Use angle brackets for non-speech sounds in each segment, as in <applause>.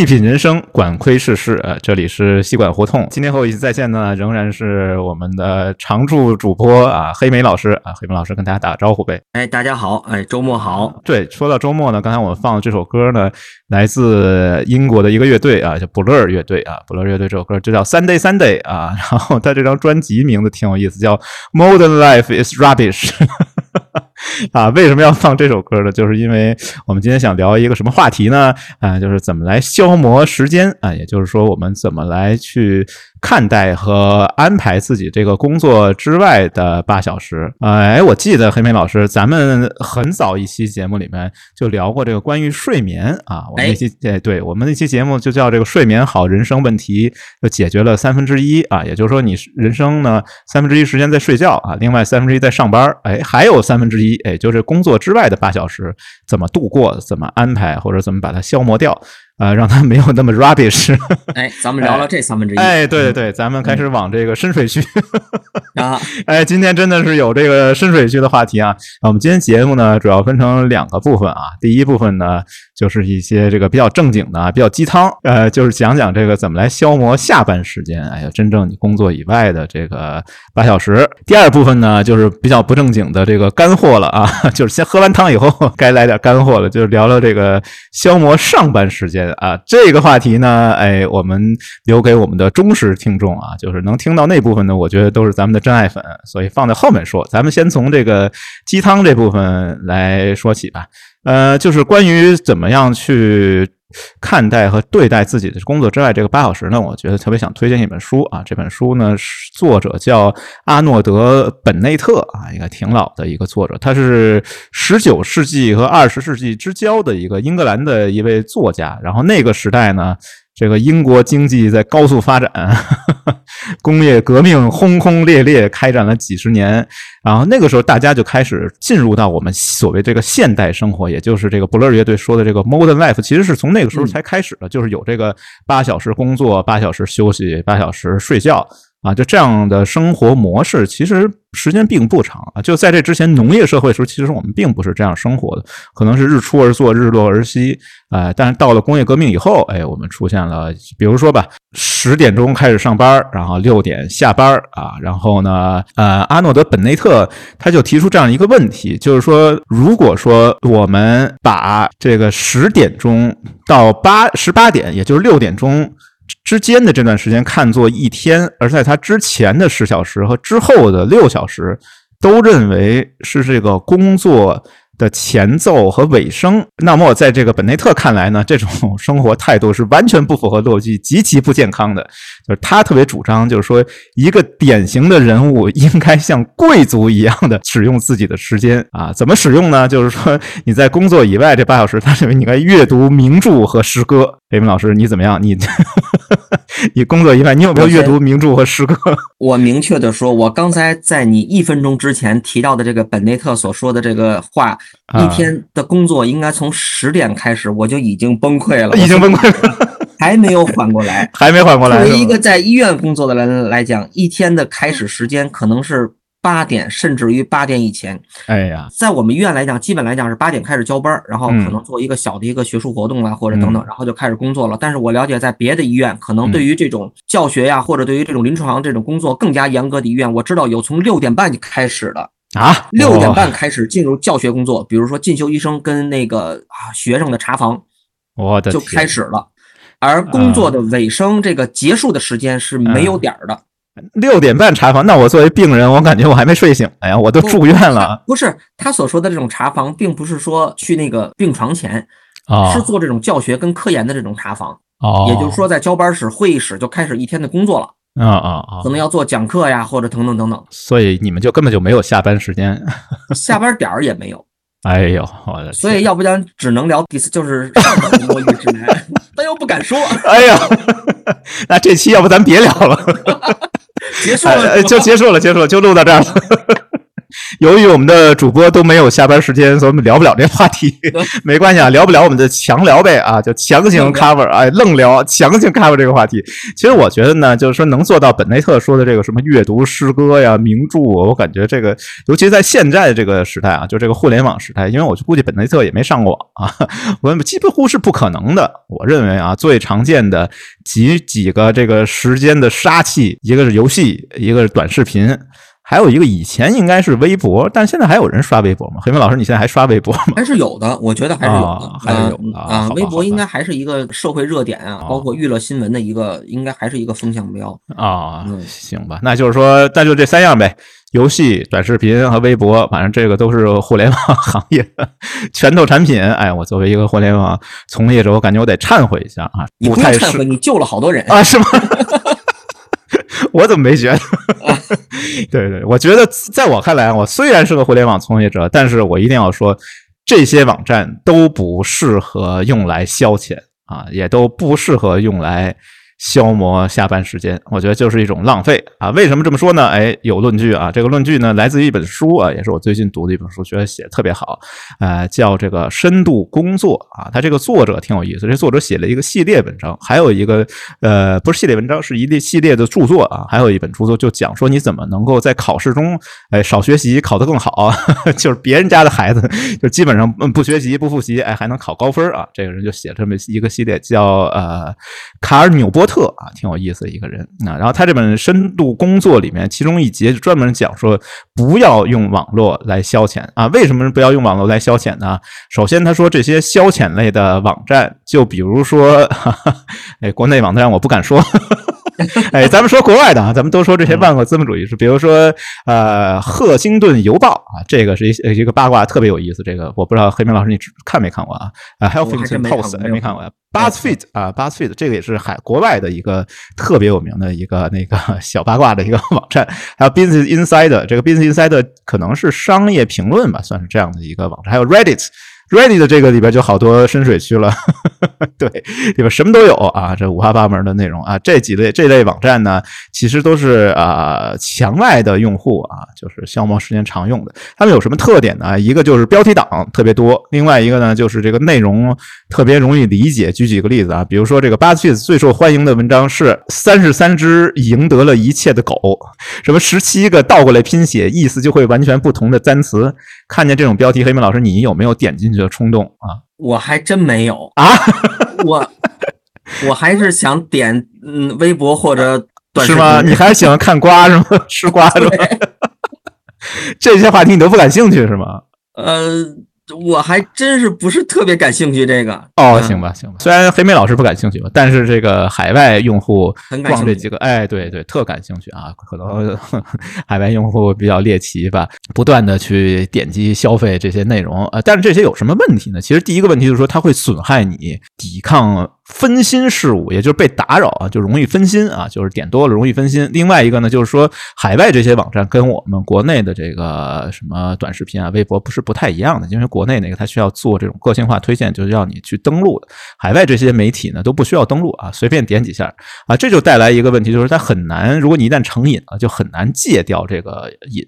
细品人生，管窥世事。呃，这里是西管胡同。今天和我一起在线呢，仍然是我们的常驻主播啊，黑莓老师啊。黑莓老师跟大家打个招呼呗。哎，大家好，哎，周末好。对，说到周末呢，刚才我们放的这首歌呢，来自英国的一个乐队啊，叫 Blur 乐队啊。Blur 乐队这首歌就叫 Sunday Sunday 啊。<laughs> 然后他这张专辑名字挺有意思，叫 Modern Life is Rubbish。<laughs> 啊，为什么要放这首歌呢？就是因为我们今天想聊一个什么话题呢？啊，就是怎么来消磨时间啊，也就是说，我们怎么来去看待和安排自己这个工作之外的八小时。哎，我记得黑莓老师，咱们很早一期节目里面就聊过这个关于睡眠啊，我们那期哎，对我们那期节目就叫这个睡眠好人生问题，就解决了三分之一啊，也就是说你人生呢三分之一时间在睡觉啊，另外三分之一在上班，哎，还有三分之一。哎，就是工作之外的八小时怎么度过，怎么安排，或者怎么把它消磨掉。啊，让它没有那么 rubbish。<laughs> 哎，咱们聊聊这三分之一。哎，对对对，咱们开始往这个深水区 <laughs> 啊。哎，今天真的是有这个深水区的话题啊。我们今天节目呢，主要分成两个部分啊。第一部分呢，就是一些这个比较正经的啊、比较鸡汤，呃，就是讲讲这个怎么来消磨下班时间。哎呀，真正你工作以外的这个八小时。第二部分呢，就是比较不正经的这个干货了啊，<laughs> 就是先喝完汤以后，<laughs> 该来点干货了，就是聊聊这个消磨上班时间。啊，这个话题呢，哎，我们留给我们的忠实听众啊，就是能听到那部分呢，我觉得都是咱们的真爱粉，所以放在后面说。咱们先从这个鸡汤这部分来说起吧。呃，就是关于怎么样去看待和对待自己的工作之外这个八小时呢，我觉得特别想推荐一本书啊。这本书呢，作者叫阿诺德·本内特啊，一个挺老的一个作者，他是十九世纪和二十世纪之交的一个英格兰的一位作家。然后那个时代呢。这个英国经济在高速发展，<laughs> 工业革命轰轰烈烈开展了几十年，然后那个时候大家就开始进入到我们所谓这个现代生活，也就是这个 Blur 乐队说的这个 Modern Life，其实是从那个时候才开始的，就是有这个八小时工作、八小时休息、八小时睡觉啊，就这样的生活模式，其实。时间并不长啊，就在这之前，农业社会时候，其实我们并不是这样生活的，可能是日出而作，日落而息，啊，但是到了工业革命以后，哎，我们出现了，比如说吧，十点钟开始上班，然后六点下班啊，然后呢，呃，阿诺德本内特他就提出这样一个问题，就是说，如果说我们把这个十点钟到八十八点，也就是六点钟。之间的这段时间看作一天，而在他之前的十小时和之后的六小时，都认为是这个工作。的前奏和尾声，那么在这个本内特看来呢，这种生活态度是完全不符合逻辑、极其不健康的。就是他特别主张，就是说一个典型的人物应该像贵族一样的使用自己的时间啊，怎么使用呢？就是说你在工作以外这八小时，他认为你该阅读名著和诗歌。雷文老师，你怎么样？你 <laughs> 你工作以外，你有没有阅读名著和诗歌？<laughs> 我明确的说，我刚才在你一分钟之前提到的这个本内特所说的这个话。一天的工作应该从十点开始，我就已经崩溃了，已经崩溃了，还没有缓过来，<laughs> 还没缓过来。作为一个在医院工作的人来讲，一天的开始时间可能是八点，甚至于八点以前。哎呀，在我们医院来讲，基本来讲是八点开始交班，然后可能做一个小的一个学术活动啊，或者等等，然后就开始工作了。但是我了解，在别的医院，可能对于这种教学呀，或者对于这种临床这种工作更加严格的医院，我知道有从六点半就开始的。啊，六点半开始进入教学工作，比如说进修医生跟那个啊学生的查房，我的就开始了。而工作的尾声，这个结束的时间是没有点儿的。六点半查房，那我作为病人，我感觉我还没睡醒。哎呀，我都住院了。不是他所说的这种查房，并不是说去那个病床前，是做这种教学跟科研的这种查房。哦，也就是说，在交班室、会议室就开始一天的工作了。啊啊啊！可能要做讲课呀，或者等等等等。所以你们就根本就没有下班时间，<laughs> 下班点儿也没有。哎呦，我的！所以要不然只能聊第四，就是上摸鱼指南，但又不敢说。哎呀，<laughs> 那这期要不咱别聊了，<laughs> 结束了就结束了，结束了，就录到这儿了。<laughs> 由于我们的主播都没有下班时间，所以我们聊不了这话题。<laughs> 没关系啊，聊不了我们就强聊呗啊，就强行 cover，哎，愣聊，<laughs> 强行 cover 这个话题。其实我觉得呢，就是说能做到本内特说的这个什么阅读诗歌呀、名著，我感觉这个，尤其在现在这个时代啊，就这个互联网时代，因为我就估计本内特也没上过网啊，我几乎是不可能的。我认为啊，最常见的几几个这个时间的杀器，一个是游戏，一个是短视频。还有一个以前应该是微博，但现在还有人刷微博吗？黑明老师，你现在还刷微博吗？还是有的，我觉得还是有的，还是有的啊。微博应该还是一个社会热点啊，包括娱乐新闻的一个，应该还是一个风向标啊。行吧，那就是说，那就这三样呗：游戏、短视频和微博，反正这个都是互联网行业的 <laughs> 拳头产品。哎，我作为一个互联网从业者，我感觉我得忏悔一下啊。你不用忏悔，你救了好多人啊，是吗？我怎么没觉得？<laughs> 对对，我觉得在我看来，我虽然是个互联网从业者，但是我一定要说，这些网站都不适合用来消遣啊，也都不适合用来。消磨下班时间，我觉得就是一种浪费啊！为什么这么说呢？哎，有论据啊！这个论据呢，来自于一本书啊，也是我最近读的一本书，觉得写的特别好，呃，叫这个深度工作啊。他这个作者挺有意思，这作者写了一个系列文章，还有一个呃，不是系列文章，是一列系列的著作啊。还有一本著作就讲说你怎么能够在考试中哎少学习，考得更好，<laughs> 就是别人家的孩子就基本上不学习不复习，哎还能考高分啊。这个人就写这么一个系列，叫呃卡尔纽波。特啊，挺有意思的一个人啊。然后他这本深度工作里面，其中一节专门讲说，不要用网络来消遣啊。为什么不要用网络来消遣呢？首先，他说这些消遣类的网站，就比如说，<laughs> 哎，国内网站我不敢说。<laughs> 哎，咱们说国外的啊，咱们都说这些万恶资本主义是，比如说呃，《赫辛顿邮报》啊，这个是一一个八卦，特别有意思。这个我不知道黑明老师你看没看过啊？啊，还有《Huffington Post》没看过，Buzzfeed 啊，Buzzfeed 这个也是海国外的一个特别有名的一个那个 <laughs> 小八卦的一个网站。还有 Business Insider，这个 Business Insider 可能是商业评论吧，算是这样的一个网站。还有 Reddit。Ready 的这个里边就好多深水区了，<laughs> 对，里边什么都有啊，这五花八门的内容啊，这几类这类网站呢，其实都是啊墙外的用户啊，就是消磨时间常用的。他们有什么特点呢？一个就是标题党特别多，另外一个呢就是这个内容特别容易理解。举几个例子啊，比如说这个 BuzzFeed 最受欢迎的文章是三十三只赢得了一切的狗，什么十七个倒过来拼写意思就会完全不同的单词。看见这种标题，黑明老师，你有没有点进去的冲动啊？我还真没有啊，我我还是想点嗯微博或者短视频。是吗？你还是喜欢看瓜是吗？吃瓜是吗？这些话题你都不感兴趣是吗？呃。我还真是不是特别感兴趣这个哦，行吧，行吧。虽然黑妹老师不感兴趣吧，但是这个海外用户逛这几个，哎，对对，特感兴趣啊。可能 <laughs> 海外用户比较猎奇吧，不断的去点击消费这些内容啊。但是这些有什么问题呢？其实第一个问题就是说，它会损害你抵抗。分心事物，也就是被打扰啊，就容易分心啊，就是点多了容易分心。另外一个呢，就是说海外这些网站跟我们国内的这个什么短视频啊、微博不是不太一样的，因为国内那个它需要做这种个性化推荐，就是要你去登录的。海外这些媒体呢都不需要登录啊，随便点几下啊，这就带来一个问题，就是它很难，如果你一旦成瘾了，就很难戒掉这个瘾。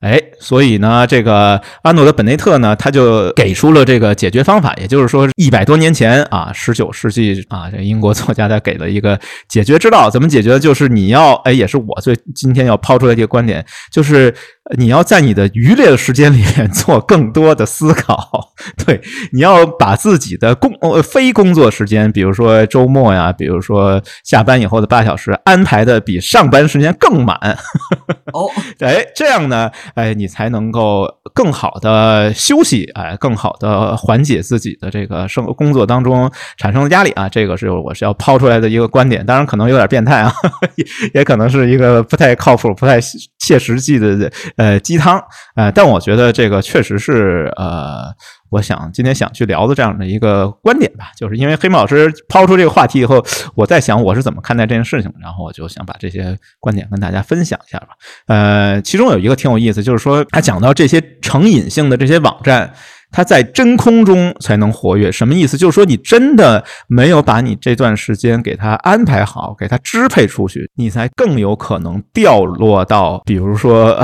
哎，所以呢，这个阿诺德本内特呢，他就给出了这个解决方法，也就是说，一百多年前啊，十九世纪啊，这英国作家他给了一个解决之道，怎么解决？就是你要，哎，也是我最今天要抛出来这个观点，就是。你要在你的娱乐的时间里面 <laughs> 做更多的思考，<laughs> 对，你要把自己的工呃非工作时间，比如说周末呀，比如说下班以后的八小时，安排的比上班时间更满。<laughs> 哦，哎，这样呢，哎，你才能够更好的休息，哎，更好的缓解自己的这个生工作当中产生的压力啊。这个是我是要抛出来的一个观点，当然可能有点变态啊，<laughs> 也也可能是一个不太靠谱、不太切实际的。呃，鸡汤，呃，但我觉得这个确实是，呃，我想今天想去聊的这样的一个观点吧，就是因为黑猫老师抛出这个话题以后，我在想我是怎么看待这件事情，然后我就想把这些观点跟大家分享一下吧。呃，其中有一个挺有意思，就是说他讲到这些成瘾性的这些网站。它在真空中才能活跃。什么意思？就是说你真的没有把你这段时间给它安排好，给它支配出去，你才更有可能掉落到比如说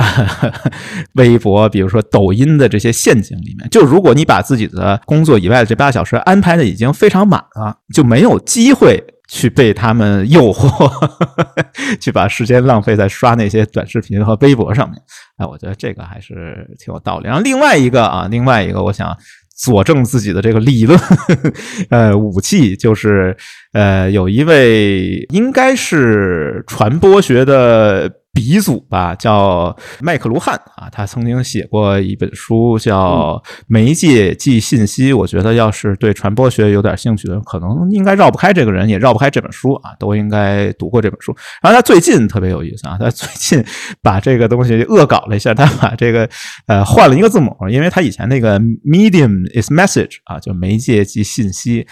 <laughs> 微博、比如说抖音的这些陷阱里面。就如果你把自己的工作以外的这八小时安排的已经非常满了，就没有机会。去被他们诱惑，<laughs> 去把时间浪费在刷那些短视频和微博上面。哎，我觉得这个还是挺有道理。然后另外一个啊，另外一个，我想佐证自己的这个理论，<laughs> 呃，武器就是呃，有一位应该是传播学的。鼻祖吧，叫麦克卢汉啊，他曾经写过一本书叫《媒介即信息》。我觉得，要是对传播学有点兴趣的，可能应该绕不开这个人，也绕不开这本书啊，都应该读过这本书。然后他最近特别有意思啊，他最近把这个东西恶搞了一下，他把这个呃换了一个字母，因为他以前那个 medium is message 啊，就媒介即信息。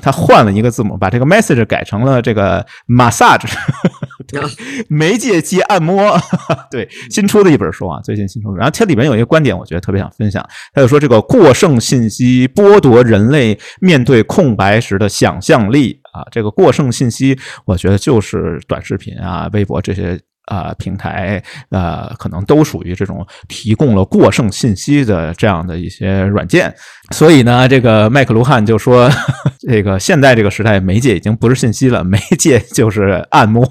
他换了一个字母，把这个 message 改成了这个 massage，<laughs> 对媒介即按摩。<laughs> 对，新出的一本书啊，最近新出的。然后它里面有一个观点，我觉得特别想分享。他就说，这个过剩信息剥夺人类面对空白时的想象力啊。这个过剩信息，我觉得就是短视频啊、微博这些。啊，平台呃，可能都属于这种提供了过剩信息的这样的一些软件。所以呢，这个麦克卢汉就说，<laughs> 这个现在这个时代，媒介已经不是信息了，媒介就是按摩。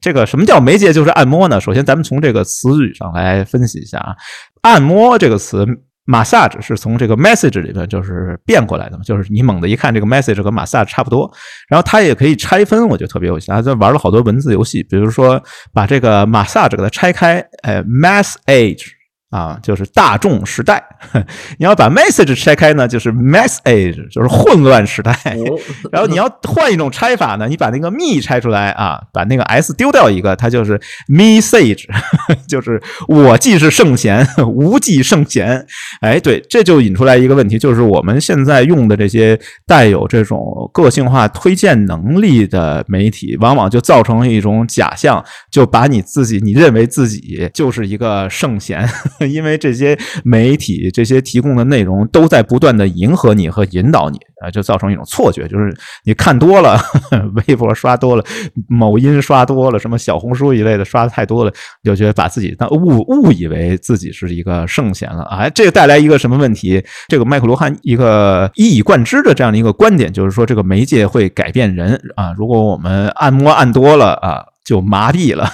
这个什么叫媒介就是按摩呢？首先，咱们从这个词语上来分析一下啊，按摩这个词。Massage 是从这个 message 里边就是变过来的嘛，就是你猛的一看这个 message 和 massage 差不多，然后它也可以拆分，我觉得特别有意思啊，在玩了好多文字游戏，比如说把这个 massage 给它拆开，哎，mass age。啊，就是大众时代。<laughs> 你要把 message 拆开呢，就是 message，就是混乱时代。<laughs> 然后你要换一种拆法呢，你把那个 me 拆出来啊，把那个 s 丢掉一个，它就是 message，<laughs> 就是我既是圣贤，无忌圣贤。哎，对，这就引出来一个问题，就是我们现在用的这些带有这种个性化推荐能力的媒体，往往就造成了一种假象，就把你自己，你认为自己就是一个圣贤。因为这些媒体这些提供的内容都在不断的迎合你和引导你啊，就造成一种错觉，就是你看多了，<laughs> 微博刷多了，某音刷多了，什么小红书一类的刷的太多了，就觉得把自己当误误以为自己是一个圣贤了啊！这个带来一个什么问题？这个麦克罗汉一个一以贯之的这样的一个观点，就是说这个媒介会改变人啊！如果我们按摩按多了啊。就麻痹了，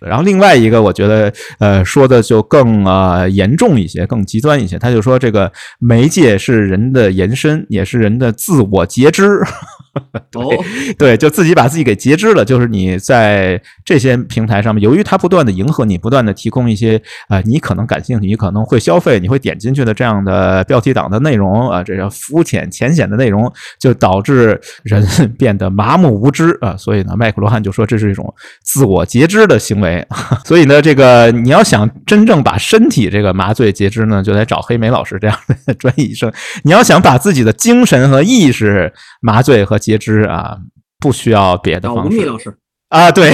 然后另外一个，我觉得，呃，说的就更呃严重一些，更极端一些。他就说，这个媒介是人的延伸，也是人的自我截肢。<laughs> 对对，就自己把自己给截肢了。就是你在这些平台上面，由于它不断的迎合你，不断的提供一些啊，你可能感兴趣，你可能会消费，你会点进去的这样的标题党的内容啊，这叫肤浅浅显的内容，就导致人 <laughs> 变得麻木无知啊。所以呢，麦克罗汉就说这是一种自我截肢的行为。<laughs> 所以呢，这个你要想真正把身体这个麻醉截肢呢，就得找黑莓老师这样的专业医生。你要想把自己的精神和意识麻醉和截肢啊，不需要别的方式。吴宓老师啊，对，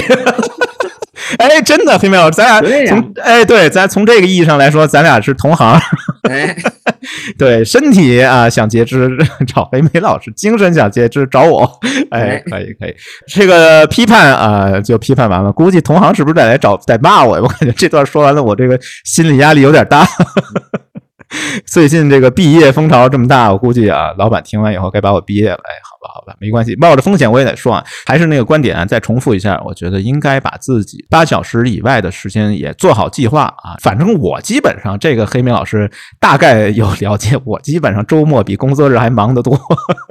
<laughs> 哎，真的，黑妹老师，咱俩从哎，对，咱从这个意义上来说，咱俩是同行。<laughs> 哎，<laughs> 对，身体啊想截肢找黑妹老师，精神想截肢找我。哎，可以可以，这个批判啊就批判完了，估计同行是不是得来找得骂我？我感觉这段说完了，我这个心理压力有点大。<laughs> 最近这个毕业风潮这么大，我估计啊，老板听完以后该把我毕业了。哎，好吧，好吧，没关系，冒着风险我也得说啊。还是那个观点啊，再重复一下，我觉得应该把自己八小时以外的时间也做好计划啊。<laughs> 反正我基本上这个黑明老师大概有了解，我基本上周末比工作日还忙得多。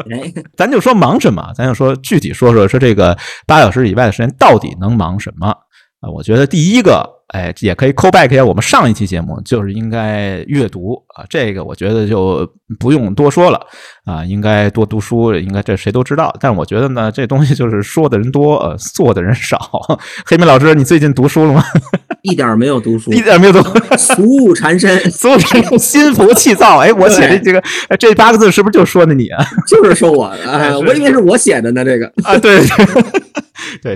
<laughs> 咱就说忙什么，咱就说具体说说说这个八小时以外的时间到底能忙什么啊？我觉得第一个。哎，也可以 call back 一下我们上一期节目，就是应该阅读啊，这个我觉得就不用多说了啊，应该多读书，应该这谁都知道。但我觉得呢，这东西就是说的人多，呃，做的人少。<laughs> 黑妹老师，你最近读书了吗？<laughs> 一点没有读书，一点没有读，俗务缠身，<laughs> 俗务缠身，心浮气躁。哎，我写的这个这八个字是不是就说的你啊？就是说我的，哎，我以为是我写的呢，这个啊，对。对，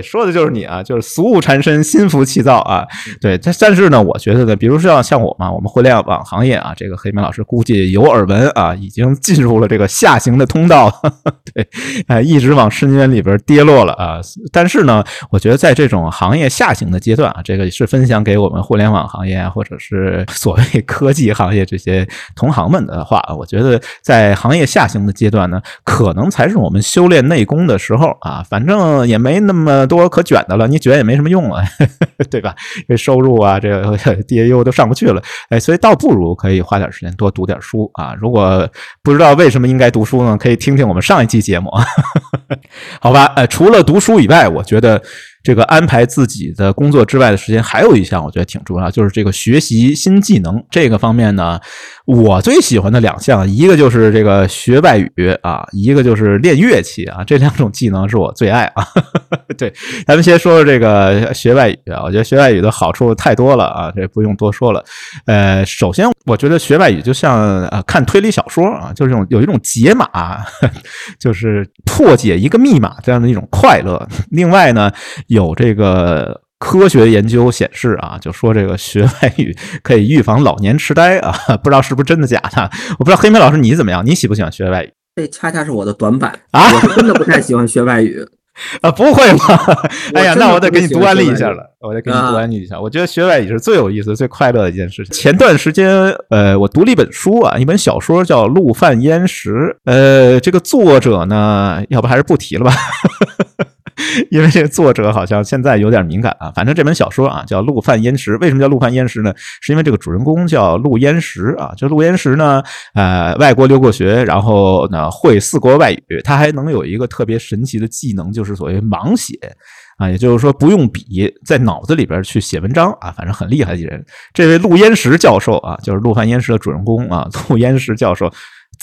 说的就是你啊，就是俗物缠身，心浮气躁啊。对，但但是呢，我觉得呢，比如说像我嘛，我们互联网行业啊，这个黑明老师估计有耳闻啊，已经进入了这个下行的通道，<laughs> 对，哎，一直往深渊里边跌落了啊。但是呢，我觉得在这种行业下行的阶段啊，这个是分享给我们互联网行业啊，或者是所谓科技行业这些同行们的话，我觉得在行业下行的阶段呢，可能才是我们修炼内功的时候啊。反正也没那么那么多可卷的了，你卷也没什么用了，<laughs> 对吧？这收入啊，这个 <laughs> DAU 都上不去了，哎，所以倒不如可以花点时间多读点书啊。如果不知道为什么应该读书呢，可以听听我们上一期节目，<laughs> 好吧？呃，除了读书以外，我觉得。这个安排自己的工作之外的时间，还有一项我觉得挺重要，就是这个学习新技能这个方面呢。我最喜欢的两项，一个就是这个学外语啊，一个就是练乐器啊，这两种技能是我最爱啊。<laughs> 对，咱们先说说这个学外语啊，我觉得学外语的好处太多了啊，这不用多说了。呃，首先我觉得学外语就像呃看推理小说啊，就是这种有一种解码，<laughs> 就是破解一个密码这样的一种快乐。另外呢。有这个科学研究显示啊，就说这个学外语可以预防老年痴呆啊，<laughs> 不知道是不是真的假的？我不知道黑妹老师你怎么样？你喜不喜欢学外语？这恰恰是我的短板啊！我是真的不太喜欢学外语 <laughs> 啊！不会吧？<laughs> 哎呀，那我得给你读安利一下了，我得给你读安利一下。我觉得学外语是最有意思、最快乐的一件事情。前段时间，呃，我读了一本书啊，一本小说叫《陆犯焉识》。呃，这个作者呢，要不还是不提了吧？因为这个作者好像现在有点敏感啊。反正这本小说啊叫《陆犯焉识》，为什么叫陆犯焉识呢？是因为这个主人公叫陆焉识啊。就陆焉识呢，呃，外国留过学，然后呢会四国外语，他还能有一个特别神奇的技能，就是所谓盲写啊，也就是说不用笔，在脑子里边去写文章啊，反正很厉害的人。这位陆焉识教授啊，就是《陆犯焉识》的主人公啊，陆焉识教授。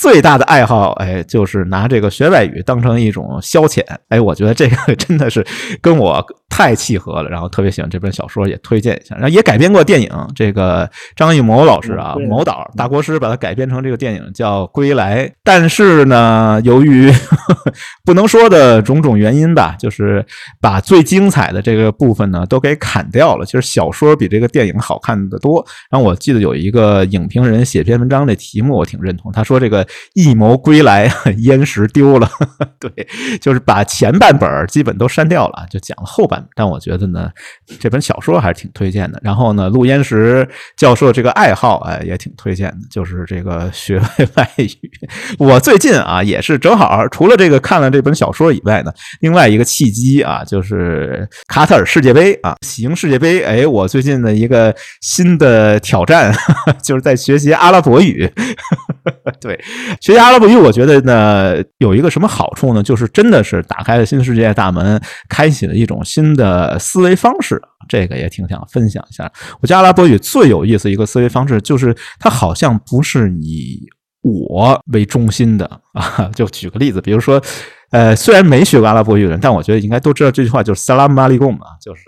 最大的爱好，哎，就是拿这个学外语当成一种消遣，哎，我觉得这个 <laughs> 真的是跟我太契合了，然后特别喜欢这本小说，也推荐一下，然后也改编过电影，这个张艺谋老师啊，某导大国师把它改编成这个电影叫《归来》，但是呢，由于 <laughs> 不能说的种种原因吧，就是把最精彩的这个部分呢都给砍掉了。其实小说比这个电影好看的多。然后我记得有一个影评人写篇文章，那题目我挺认同，他说这个。一谋归来，<laughs> 焉识丢了。<laughs> 对，就是把前半本基本都删掉了，就讲了后半。但我觉得呢，这本小说还是挺推荐的。然后呢，陆焉识教授这个爱好，哎，也挺推荐的，就是这个学外语。<laughs> 我最近啊，也是正好除了这个看了这本小说以外呢，另外一个契机啊，就是卡塔尔世界杯啊，喜迎世界杯。哎，我最近的一个新的挑战，就是在学习阿拉伯语。对。<laughs> 学习阿拉伯语，我觉得呢，有一个什么好处呢？就是真的是打开了新世界大门，开启了一种新的思维方式。这个也挺想分享一下。我觉得阿拉伯语最有意思一个思维方式，就是它好像不是以我为中心的 <laughs> 啊。就举个例子，比如说，呃，虽然没学过阿拉伯语的人，但我觉得应该都知道这句话，就是 “salam a l i k u m 啊，就是。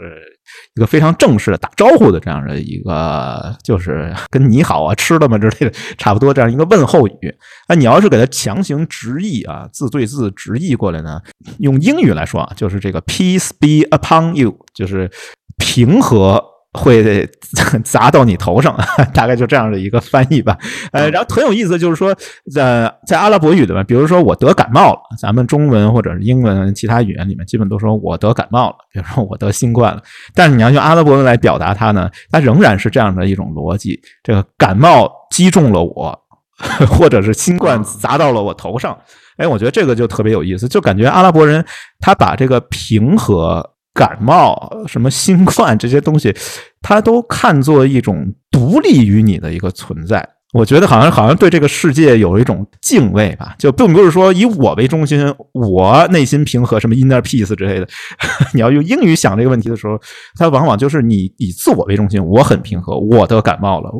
一个非常正式的打招呼的这样的一个，就是 <laughs> 跟你好啊、吃了吗之类的差不多这样一个问候语。那你要是给它强行直译啊，字对字直译过来呢，用英语来说啊，就是这个 “peace be upon you”，就是平和。会 <laughs> 砸到你头上，大概就这样的一个翻译吧。呃，然后很有意思，就是说，在在阿拉伯语里面，比如说我得感冒了，咱们中文或者是英文其他语言里面，基本都说我得感冒了，比如说我得新冠了。但是你要用阿拉伯文来表达它呢，它仍然是这样的一种逻辑：这个感冒击中了我，<laughs> 或者是新冠砸到了我头上。哎，我觉得这个就特别有意思，就感觉阿拉伯人他把这个平和。感冒、什么新冠这些东西，它都看作一种独立于你的一个存在。我觉得好像好像对这个世界有一种敬畏吧，就并不是说以我为中心，我内心平和什么 inner peace 之类的。<laughs> 你要用英语想这个问题的时候，它往往就是你以自我为中心，我很平和，我得感冒了，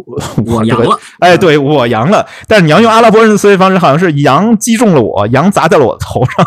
我阳了，哎，对我阳了。但是你要用阿拉伯人的思维方式，好像是阳击中了我，阳砸在了我头上。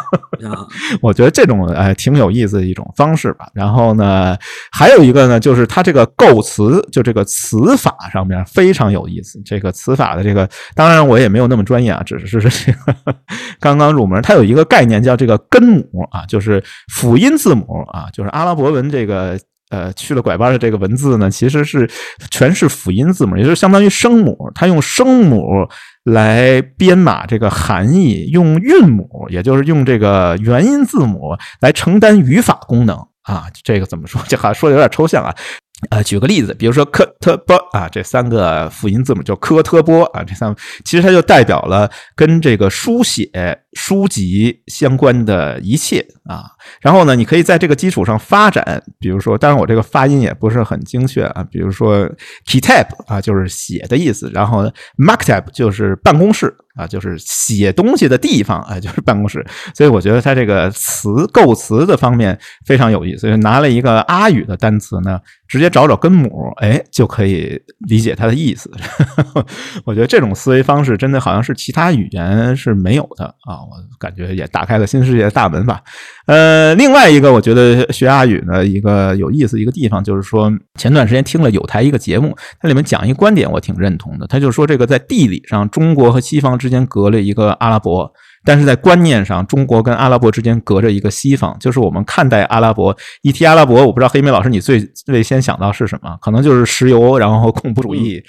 <laughs> 我觉得这种哎挺有意思的一种方式吧。然后呢，还有一个呢，就是它这个构词，就这个词法上面非常有意思，这个词。法的这个，当然我也没有那么专业啊，只是这个 <laughs> 刚刚入门。它有一个概念叫这个根母啊，就是辅音字母啊，就是阿拉伯文这个呃去了拐弯的这个文字呢，其实是全是辅音字母，也就是相当于声母，它用声母来编码这个含义，用韵母，也就是用这个元音字母来承担语法功能啊。这个怎么说？<laughs> 这好像说的有点抽象啊。呃，举个例子，比如说科特波啊，这三个辅音字母叫科特波啊，这三个其实它就代表了跟这个书写书籍相关的一切啊。然后呢，你可以在这个基础上发展，比如说，当然我这个发音也不是很精确啊，比如说 kitab 啊，就是写的意思，然后 marktab 就是办公室。啊，就是写东西的地方，啊，就是办公室。所以我觉得它这个词构词的方面非常有意思。拿了一个阿语的单词呢，直接找找根母，哎，就可以理解它的意思。<laughs> 我觉得这种思维方式真的好像是其他语言是没有的啊！我感觉也打开了新世界的大门吧。呃，另外一个我觉得学阿语呢，一个有意思一个地方，就是说前段时间听了有台一个节目，它里面讲一个观点，我挺认同的。他就说这个在地理上，中国和西方。之间隔了一个阿拉伯，但是在观念上，中国跟阿拉伯之间隔着一个西方。就是我们看待阿拉伯，一提阿拉伯，我不知道黑妹老师你最最先想到是什么？可能就是石油，然后恐怖主义。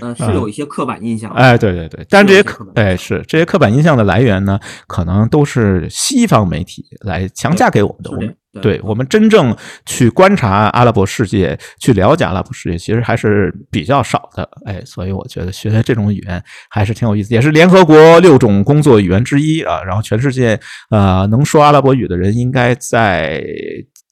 嗯，是有一些刻板印象。哎，对对对，但这些刻哎是这些刻板印象的来源呢，可能都是西方媒体来强加给我们的。我们对我们真正去观察阿拉伯世界，去了解阿拉伯世界，其实还是比较少的。哎，所以我觉得学这种语言还是挺有意思，也是联合国六种工作语言之一啊。然后全世界呃能说阿拉伯语的人应该在。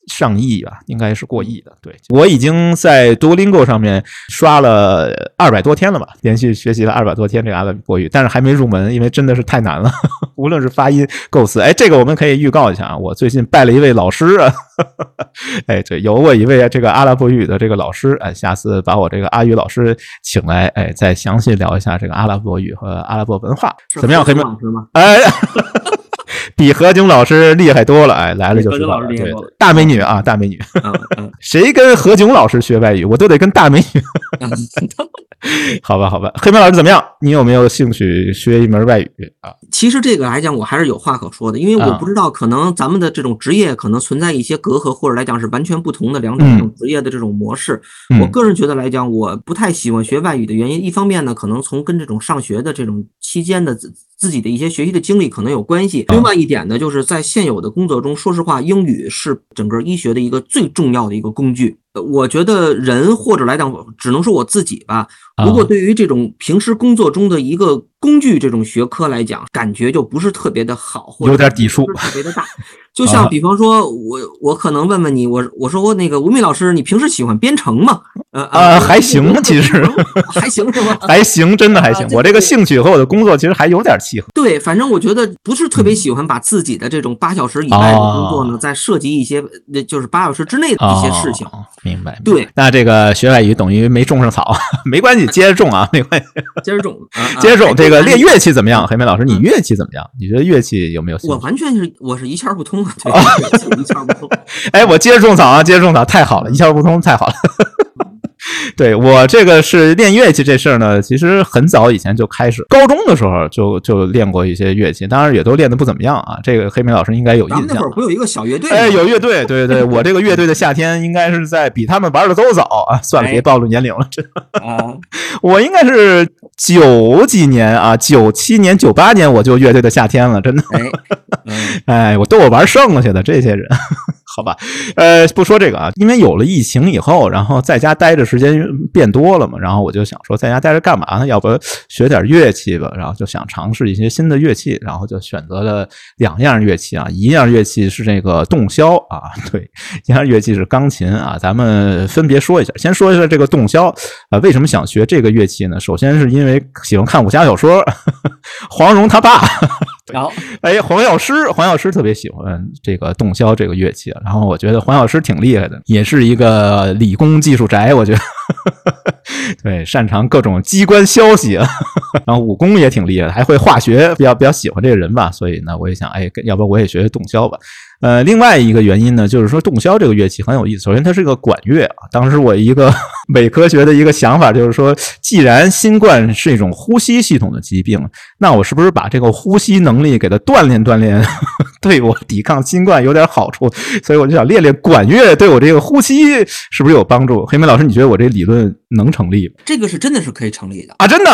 上亿吧，应该是过亿的。对我已经在 Duolingo 上面刷了二百多天了吧，连续学习了二百多天这个阿拉伯语，但是还没入门，因为真的是太难了，<laughs> 无论是发音、构词。哎，这个我们可以预告一下啊，我最近拜了一位老师 <laughs> 啊，哎，对有我一位这个阿拉伯语的这个老师，哎，下次把我这个阿语老师请来，哎，再详细聊一下这个阿拉伯语和阿拉伯文化，怎么样？黑妹老师吗？哎。<laughs> <laughs> 比何炅老师厉害多了，哎，来了就知道了。对，大美女啊，大美女。<laughs> 谁跟何炅老师学外语，我都得跟大美女。<laughs> <laughs> 好吧，好吧，黑妹老师怎么样？你有没有兴趣学一门外语啊？其实这个来讲，我还是有话可说的，因为我不知道，可能咱们的这种职业可能存在一些隔阂，或者来讲是完全不同的两种这种职业的这种模式。我个人觉得来讲，我不太喜欢学外语的原因，一方面呢，可能从跟这种上学的这种期间的自自己的一些学习的经历可能有关系。另外一点呢，就是在现有的工作中，说实话，英语是整个医学的一个最重要的一个工具。我觉得人或者来讲，只能说我自己吧。如果对于这种平时工作中的一个工具这种学科来讲，感觉就不是特别的好，或者有点抵触，特别的大。<laughs> 就像比方说，我我可能问问你，我我说我那个吴敏老师，你平时喜欢编程吗？呃呃，还行，其实还行是吗？<laughs> 还行，真的还行。我这个兴趣和我的工作其实还有点契合。对，反正我觉得不是特别喜欢把自己的这种八小时以外的工作呢，再涉及一些那就是八小时之内的一些事情。明白。对，那这个学外语等于没种上草，<laughs> 没关系，接着种啊，没关系，<laughs> 接着种，<laughs> 接着种。这个练乐器怎么样？黑妹老师，你乐器怎么样？你觉得乐器有没有？我完全是，我是一窍不通啊，<laughs> 一窍不通。哎，我接着种草啊，接着种草，太好了，一窍不通，太好了。<laughs> 对我这个是练乐器这事儿呢，其实很早以前就开始，高中的时候就就练过一些乐器，当然也都练得不怎么样啊。这个黑莓老师应该有印象。那会儿不有一个小乐队？哎，有乐队，对对对，我这个乐队的夏天应该是在比他们玩的都早啊。算了，别暴露年龄了，这啊，<laughs> 我应该是九几年啊，九七年、九八年我就乐队的夏天了，真的。<laughs> 哎，我逗我玩剩下的这些人。<laughs> 好吧，呃，不说这个啊，因为有了疫情以后，然后在家待着时间变多了嘛，然后我就想说，在家待着干嘛呢？要不学点乐器吧？然后就想尝试一些新的乐器，然后就选择了两样乐器啊，一样乐器是这个洞箫啊，<laughs> 对，一样乐器是钢琴啊。咱们分别说一下，先说一下这个洞箫啊，为什么想学这个乐器呢？首先是因为喜欢看武侠小说，<laughs> 黄蓉他爸。然后，哎，黄药师，黄药师特别喜欢这个洞箫这个乐器，然后我觉得黄药师挺厉害的，也是一个理工技术宅，我觉得，<laughs> 对，擅长各种机关消息，<laughs> 然后武功也挺厉害的，还会化学，比较比较喜欢这个人吧，所以呢，我也想，哎，要不我也学学洞箫吧。呃，另外一个原因呢，就是说洞箫这个乐器很有意思。首先，它是个管乐啊。当时我一个 <laughs> 伪科学的一个想法就是说，既然新冠是一种呼吸系统的疾病，那我是不是把这个呼吸能力给它锻炼锻炼，<laughs> 对我抵抗新冠有点好处？所以我就想练练管乐，对我这个呼吸是不是有帮助？黑妹老师，你觉得我这理论能成立吗？这个是真的是可以成立的啊！真的，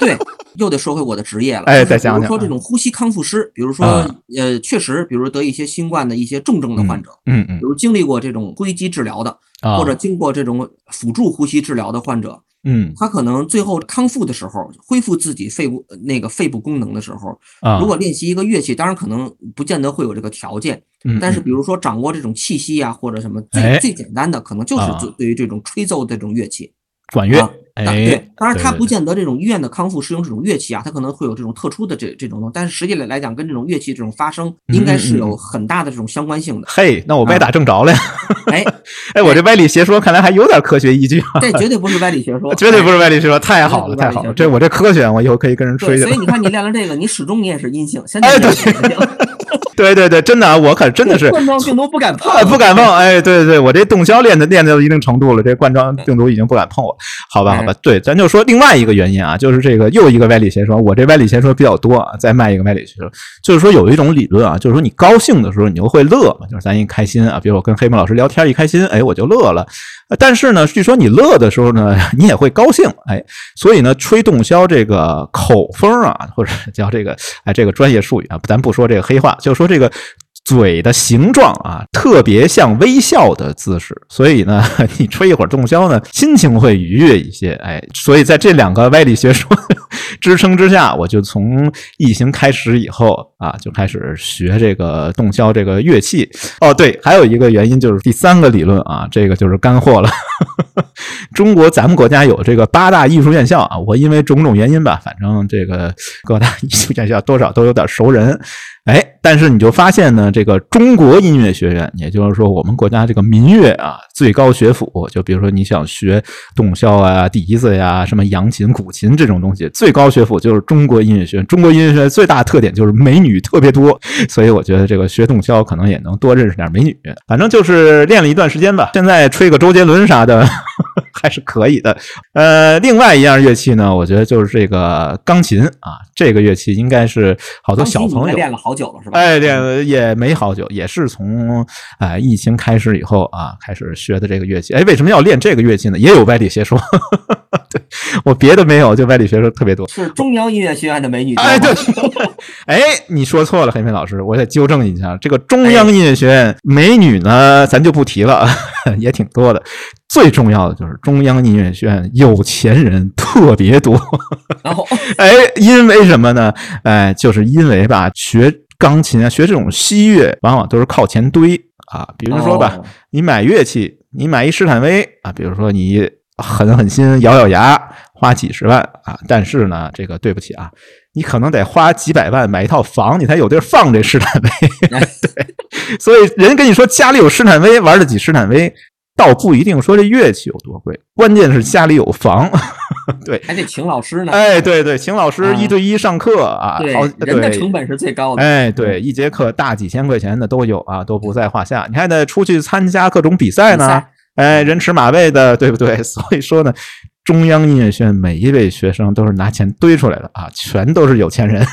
对。<laughs> 又得说回我的职业了，哎，再想想，比如说这种呼吸康复师，比如说呃，确实，比如得一些新冠的一些重症的患者，嗯嗯，比如经历过这种呼吸机治疗的，或者经过这种辅助呼吸治疗的患者，嗯，他可能最后康复的时候，恢复自己肺部那个肺部功能的时候，如果练习一个乐器，当然可能不见得会有这个条件，但是比如说掌握这种气息啊，或者什么最最简单的，可能就是对对于这种吹奏这种乐器，管乐。哎，对，当然他不见得这种医院的康复是用这种乐器啊，他可能会有这种特殊的这这种东西，但是实际来来讲，跟这种乐器这种发声应该是有很大的这种相关性的。嘿，那我歪打正着了呀。哎 <laughs> 哎，我这歪理邪说看来还有点科学依据。这绝对不是歪理邪说，<laughs> 绝对不是歪理邪说，太好了，太好了，这我这科学，我以后可以跟人吹去。所以你看，你练了这个，你始终你也是阴性，<laughs> 现在也是阴性。<laughs> 对对对，真的啊，我可真的是冠状病毒不敢碰，不敢碰。哎，对对对，我这洞箫练的练到一定程度了，这冠状病毒已经不敢碰我。好吧，好吧，对，咱就说另外一个原因啊，就是这个又一个歪理邪说。我这歪理邪说比较多啊，再卖一个歪理邪说，就是说有一种理论啊，就是说你高兴的时候你就会乐嘛，就是咱一开心啊，比如我跟黑木老师聊天一开心，哎，我就乐了。但是呢，据说你乐的时候呢，<laughs> 你也会高兴，哎，所以呢，吹洞箫这个口风啊，或者叫这个哎这个专业术语啊，咱不说这个黑话，就说这个。嘴的形状啊，特别像微笑的姿势，所以呢，<laughs> 你吹一会儿洞箫呢，心情会愉悦一些。哎，所以在这两个歪理学说 <laughs> 支撑之下，我就从疫情开始以后啊，就开始学这个洞箫这个乐器。哦，对，还有一个原因就是第三个理论啊，这个就是干货了。<laughs> 中国咱们国家有这个八大艺术院校啊，我因为种种原因吧，反正这个各大艺术院校多少都有点熟人。哎，但是你就发现呢，这个中国音乐学院，也就是说我们国家这个民乐啊，最高学府，就比如说你想学洞箫啊、笛子呀、什么扬琴、古琴这种东西，最高学府就是中国音乐学院。中国音乐学院最大的特点就是美女特别多，<laughs> 所以我觉得这个学洞箫可能也能多认识点美女。反正就是练了一段时间吧，现在吹个周杰伦啥的。<laughs> 还是可以的，呃，另外一样乐器呢，我觉得就是这个钢琴啊，这个乐器应该是好多小朋友练了好久了，是吧？哎，练也没好久，也是从哎疫情开始以后啊开始学的这个乐器。哎，为什么要练这个乐器呢？也有歪理邪说，<laughs> 对我别的没有，就歪理邪说特别多。是中央音乐学院的美女。哎，对，<laughs> 哎，你说错了，黑妹老师，我得纠正一下，这个中央音乐学院美女呢，咱就不提了，<laughs> 也挺多的。最重要的就是中央音乐学院有钱人特别多，然后哎，因为什么呢？哎，就是因为吧，学钢琴啊，学这种西乐，往往都是靠钱堆啊。比如说吧，你买乐器，你买一施坦威啊，比如说你狠狠心、咬咬牙花几十万啊，但是呢，这个对不起啊，你可能得花几百万买一套房，你才有地儿放这施坦威。<laughs> 对，所以人跟你说家里有施坦威，玩得起施坦威。倒不一定说这乐器有多贵，关键是家里有房，<laughs> 对，还得请老师呢。哎，对对，请老师一对一上课啊，好，人的成本是最高的。哎，对，一节课大几千块钱的都有啊，都不在话下。你还得出去参加各种比赛呢，哎，人吃马喂的，对不对？<laughs> 所以说呢，中央音乐学院每一位学生都是拿钱堆出来的啊，全都是有钱人。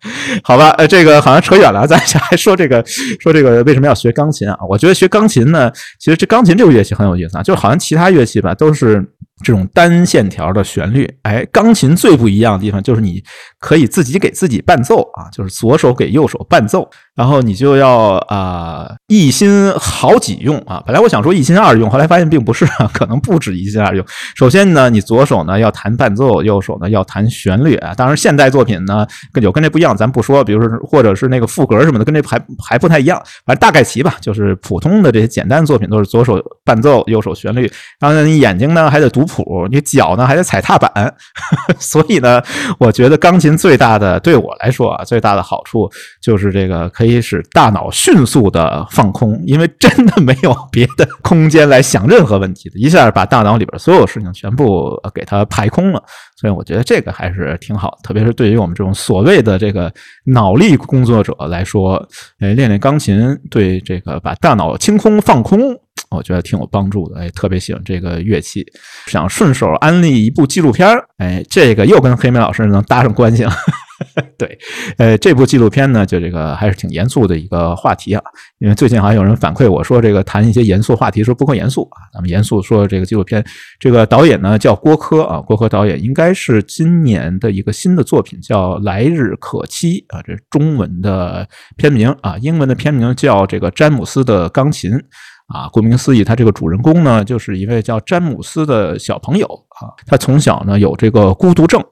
<laughs> 好吧，呃，这个好像扯远了，咱还说这个，说这个为什么要学钢琴啊？我觉得学钢琴呢，其实这钢琴这个乐器很有意思啊，就好像其他乐器吧，都是这种单线条的旋律，哎，钢琴最不一样的地方就是你可以自己给自己伴奏啊，就是左手给右手伴奏。然后你就要啊一心好几用啊！本来我想说一心二用，后来发现并不是啊，<laughs> 可能不止一心二用。首先呢，你左手呢要弹伴奏，右手呢要弹旋律啊。当然，现代作品呢跟有跟这不一样，咱不说。比如说，或者是那个副歌什么的，跟这还还不太一样。反正大概齐吧，就是普通的这些简单作品都是左手伴奏，右手旋律。然后，你眼睛呢还得读谱，你脚呢还得踩踏板。<laughs> 所以呢，我觉得钢琴最大的对我来说啊，最大的好处就是这个可以。以使大脑迅速的放空，因为真的没有 <laughs> 别的空间来想任何问题的，一下把大脑里边所有事情全部给它排空了。所以我觉得这个还是挺好，特别是对于我们这种所谓的这个脑力工作者来说，哎，练练钢琴对这个把大脑清空放空，我觉得挺有帮助的。哎，特别喜欢这个乐器，想顺手安利一部纪录片哎，这个又跟黑莓老师能搭上关系了。<laughs> 对，呃，这部纪录片呢，就这个还是挺严肃的一个话题啊。因为最近好像有人反馈我说，这个谈一些严肃话题说不够严肃啊。咱们严肃说这个纪录片，这个导演呢叫郭柯啊，郭柯导演应该是今年的一个新的作品叫《来日可期》啊，这中文的片名啊，英文的片名叫这个詹姆斯的钢琴啊。顾名思义，他这个主人公呢就是一位叫詹姆斯的小朋友啊，他从小呢有这个孤独症。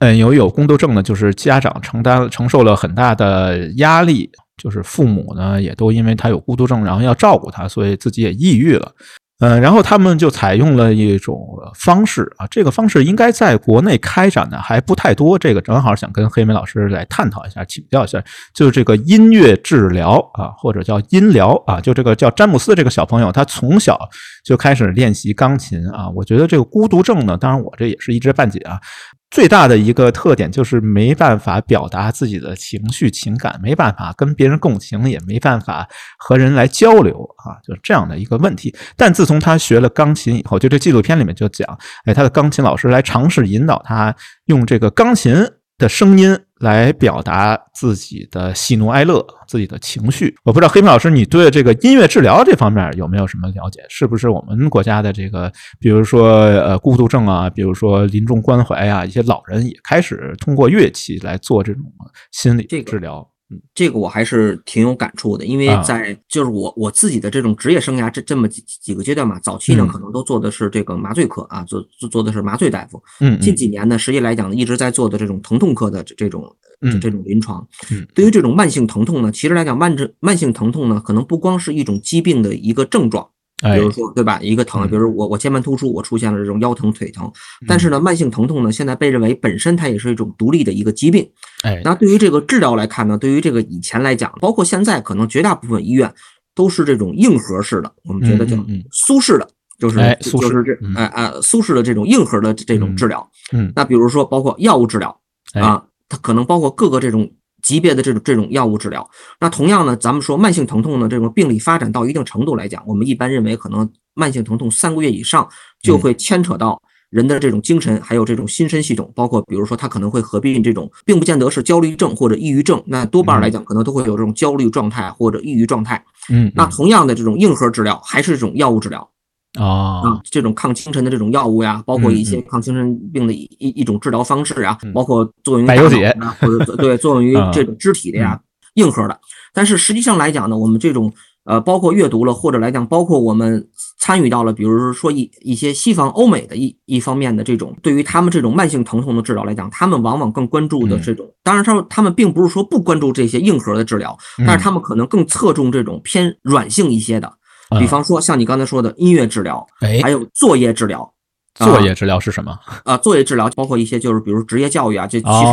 嗯，由于有孤独症呢，就是家长承担承受了很大的压力，就是父母呢也都因为他有孤独症，然后要照顾他，所以自己也抑郁了。嗯，然后他们就采用了一种方式啊，这个方式应该在国内开展的还不太多。这个正好想跟黑莓老师来探讨一下，请教一下，就是这个音乐治疗啊，或者叫音疗啊，就这个叫詹姆斯这个小朋友，他从小就开始练习钢琴啊。我觉得这个孤独症呢，当然我这也是一知半解啊。最大的一个特点就是没办法表达自己的情绪情感，没办法跟别人共情，也没办法和人来交流啊，就这样的一个问题。但自从他学了钢琴以后，就这纪录片里面就讲，哎，他的钢琴老师来尝试引导他用这个钢琴。的声音来表达自己的喜怒哀乐、自己的情绪。我不知道黑平老师，你对这个音乐治疗这方面有没有什么了解？是不是我们国家的这个，比如说呃孤独症啊，比如说临终关怀啊，一些老人也开始通过乐器来做这种心理治疗。这个我还是挺有感触的，因为在就是我我自己的这种职业生涯这这么几几个阶段嘛，早期呢可能都做的是这个麻醉科啊，做做做的是麻醉大夫。嗯，近几年呢，实际来讲呢，一直在做的这种疼痛科的这种这种临床。嗯，对于这种慢性疼痛呢，其实来讲慢症慢性疼痛呢，可能不光是一种疾病的一个症状。比如说，对吧？一个疼，比如我我肩盘突出，我出现了这种腰疼、腿疼。但是呢，慢性疼痛呢，现在被认为本身它也是一种独立的一个疾病。哎，那对于这个治疗来看呢，对于这个以前来讲，包括现在，可能绝大部分医院都是这种硬核式的，我们觉得叫苏式的，就是就是这哎哎苏式的这种硬核的这种治疗。嗯，那比如说包括药物治疗啊，它可能包括各个这种。级别的这种这种药物治疗，那同样呢，咱们说慢性疼痛呢，这种病理发展到一定程度来讲，我们一般认为可能慢性疼痛三个月以上就会牵扯到人的这种精神，还有这种心身系统，包括比如说他可能会合并这种，并不见得是焦虑症或者抑郁症，那多半来讲可能都会有这种焦虑状态或者抑郁状态。嗯，那同样的这种硬核治疗还是这种药物治疗。啊。这种抗清晨的这种药物呀，包括一些抗精神病的一一一种治疗方式啊，包括作用于大脑啊，或者 <laughs> 对作用于这种肢体的呀，硬核的。但是实际上来讲呢，我们这种呃，包括阅读了，或者来讲，包括我们参与到了，比如说一一些西方欧美的一一方面的这种，对于他们这种慢性疼痛的治疗来讲，他们往往更关注的这种，当然他他们并不是说不关注这些硬核的治疗，但是他们可能更侧重这种偏软性一些的。比方说，像你刚才说的音乐治疗，哎，还有作业治疗。作业治疗是什么？啊，作业治疗包括一些，就是比如职业教育啊，这其实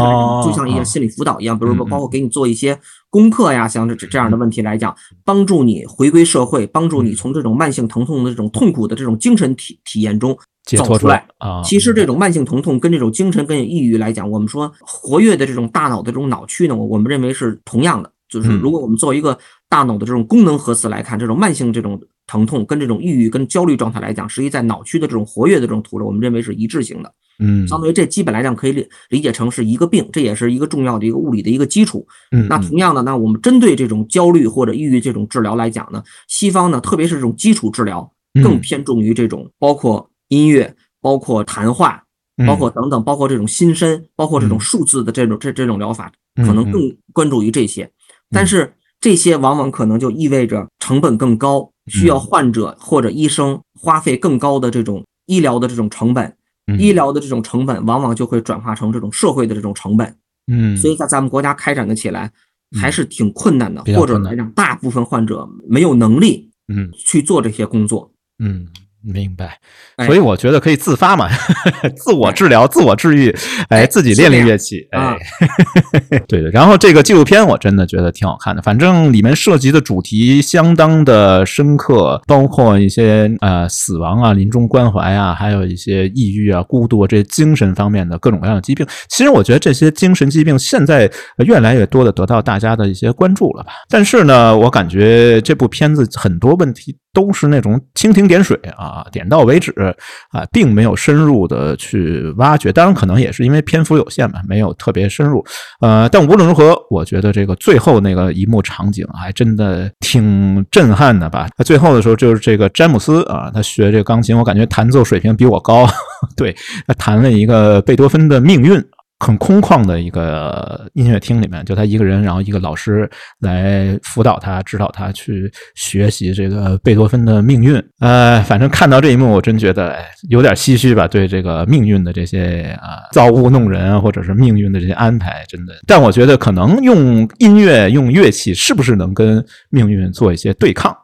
就像一些心理辅导一样，比如说包括给你做一些功课呀，像这这样的问题来讲，帮助你回归社会，帮助你从这种慢性疼痛的这种痛苦的这种精神体体验中走出来啊。其实这种慢性疼痛跟这种精神跟抑郁来讲，我们说活跃的这种大脑的这种脑区呢，我我们认为是同样的。就是如果我们做一个大脑的这种功能核磁来看，这种慢性这种疼痛跟这种抑郁跟焦虑状态来讲，实际在脑区的这种活跃的这种图了，我们认为是一致性的。嗯，相当于这基本来讲可以理理解成是一个病，这也是一个重要的一个物理的一个基础。嗯，那同样的，那我们针对这种焦虑或者抑郁这种治疗来讲呢，西方呢，特别是这种基础治疗，更偏重于这种包括音乐、包括谈话、包括等等，包括这种心身、包括这种数字的这种这这种疗法，可能更关注于这些，但是。这些往往可能就意味着成本更高，需要患者或者医生花费更高的这种医疗的这种成本，医疗的这种成本往往就会转化成这种社会的这种成本。嗯，所以在咱们国家开展的起来还是挺困难的，或者来讲，大部分患者没有能力，嗯，去做这些工作。嗯，明白，哎所以我觉得可以自发嘛，自我治疗、自我治愈，哎，哎自己练练乐器，哎啊，<laughs> 对的。然后这个纪录片我真的觉得挺好看的，反正里面涉及的主题相当的深刻，包括一些呃死亡啊、临终关怀啊，还有一些抑郁啊、孤独啊这些精神方面的各种各样的疾病。其实我觉得这些精神疾病现在呃越来越多的得到大家的一些关注了吧。但是呢，我感觉这部片子很多问题都是那种蜻蜓点水啊，点到为止啊，并没有深入的去挖掘。当然，可能也是因为篇幅有限嘛，没有特别深入。呃，但无论如何，我觉得这个最后那个一幕场景还真的挺震撼的吧。那最后的时候就是这个詹姆斯啊，他学这个钢琴，我感觉弹奏水平比我高。<laughs> 对他弹了一个贝多芬的命运。很空旷的一个音乐厅里面，就他一个人，然后一个老师来辅导他、指导他去学习这个贝多芬的命运。呃，反正看到这一幕，我真觉得，有点唏嘘吧，对这个命运的这些啊造物弄人，或者是命运的这些安排，真的。但我觉得可能用音乐、用乐器，是不是能跟命运做一些对抗？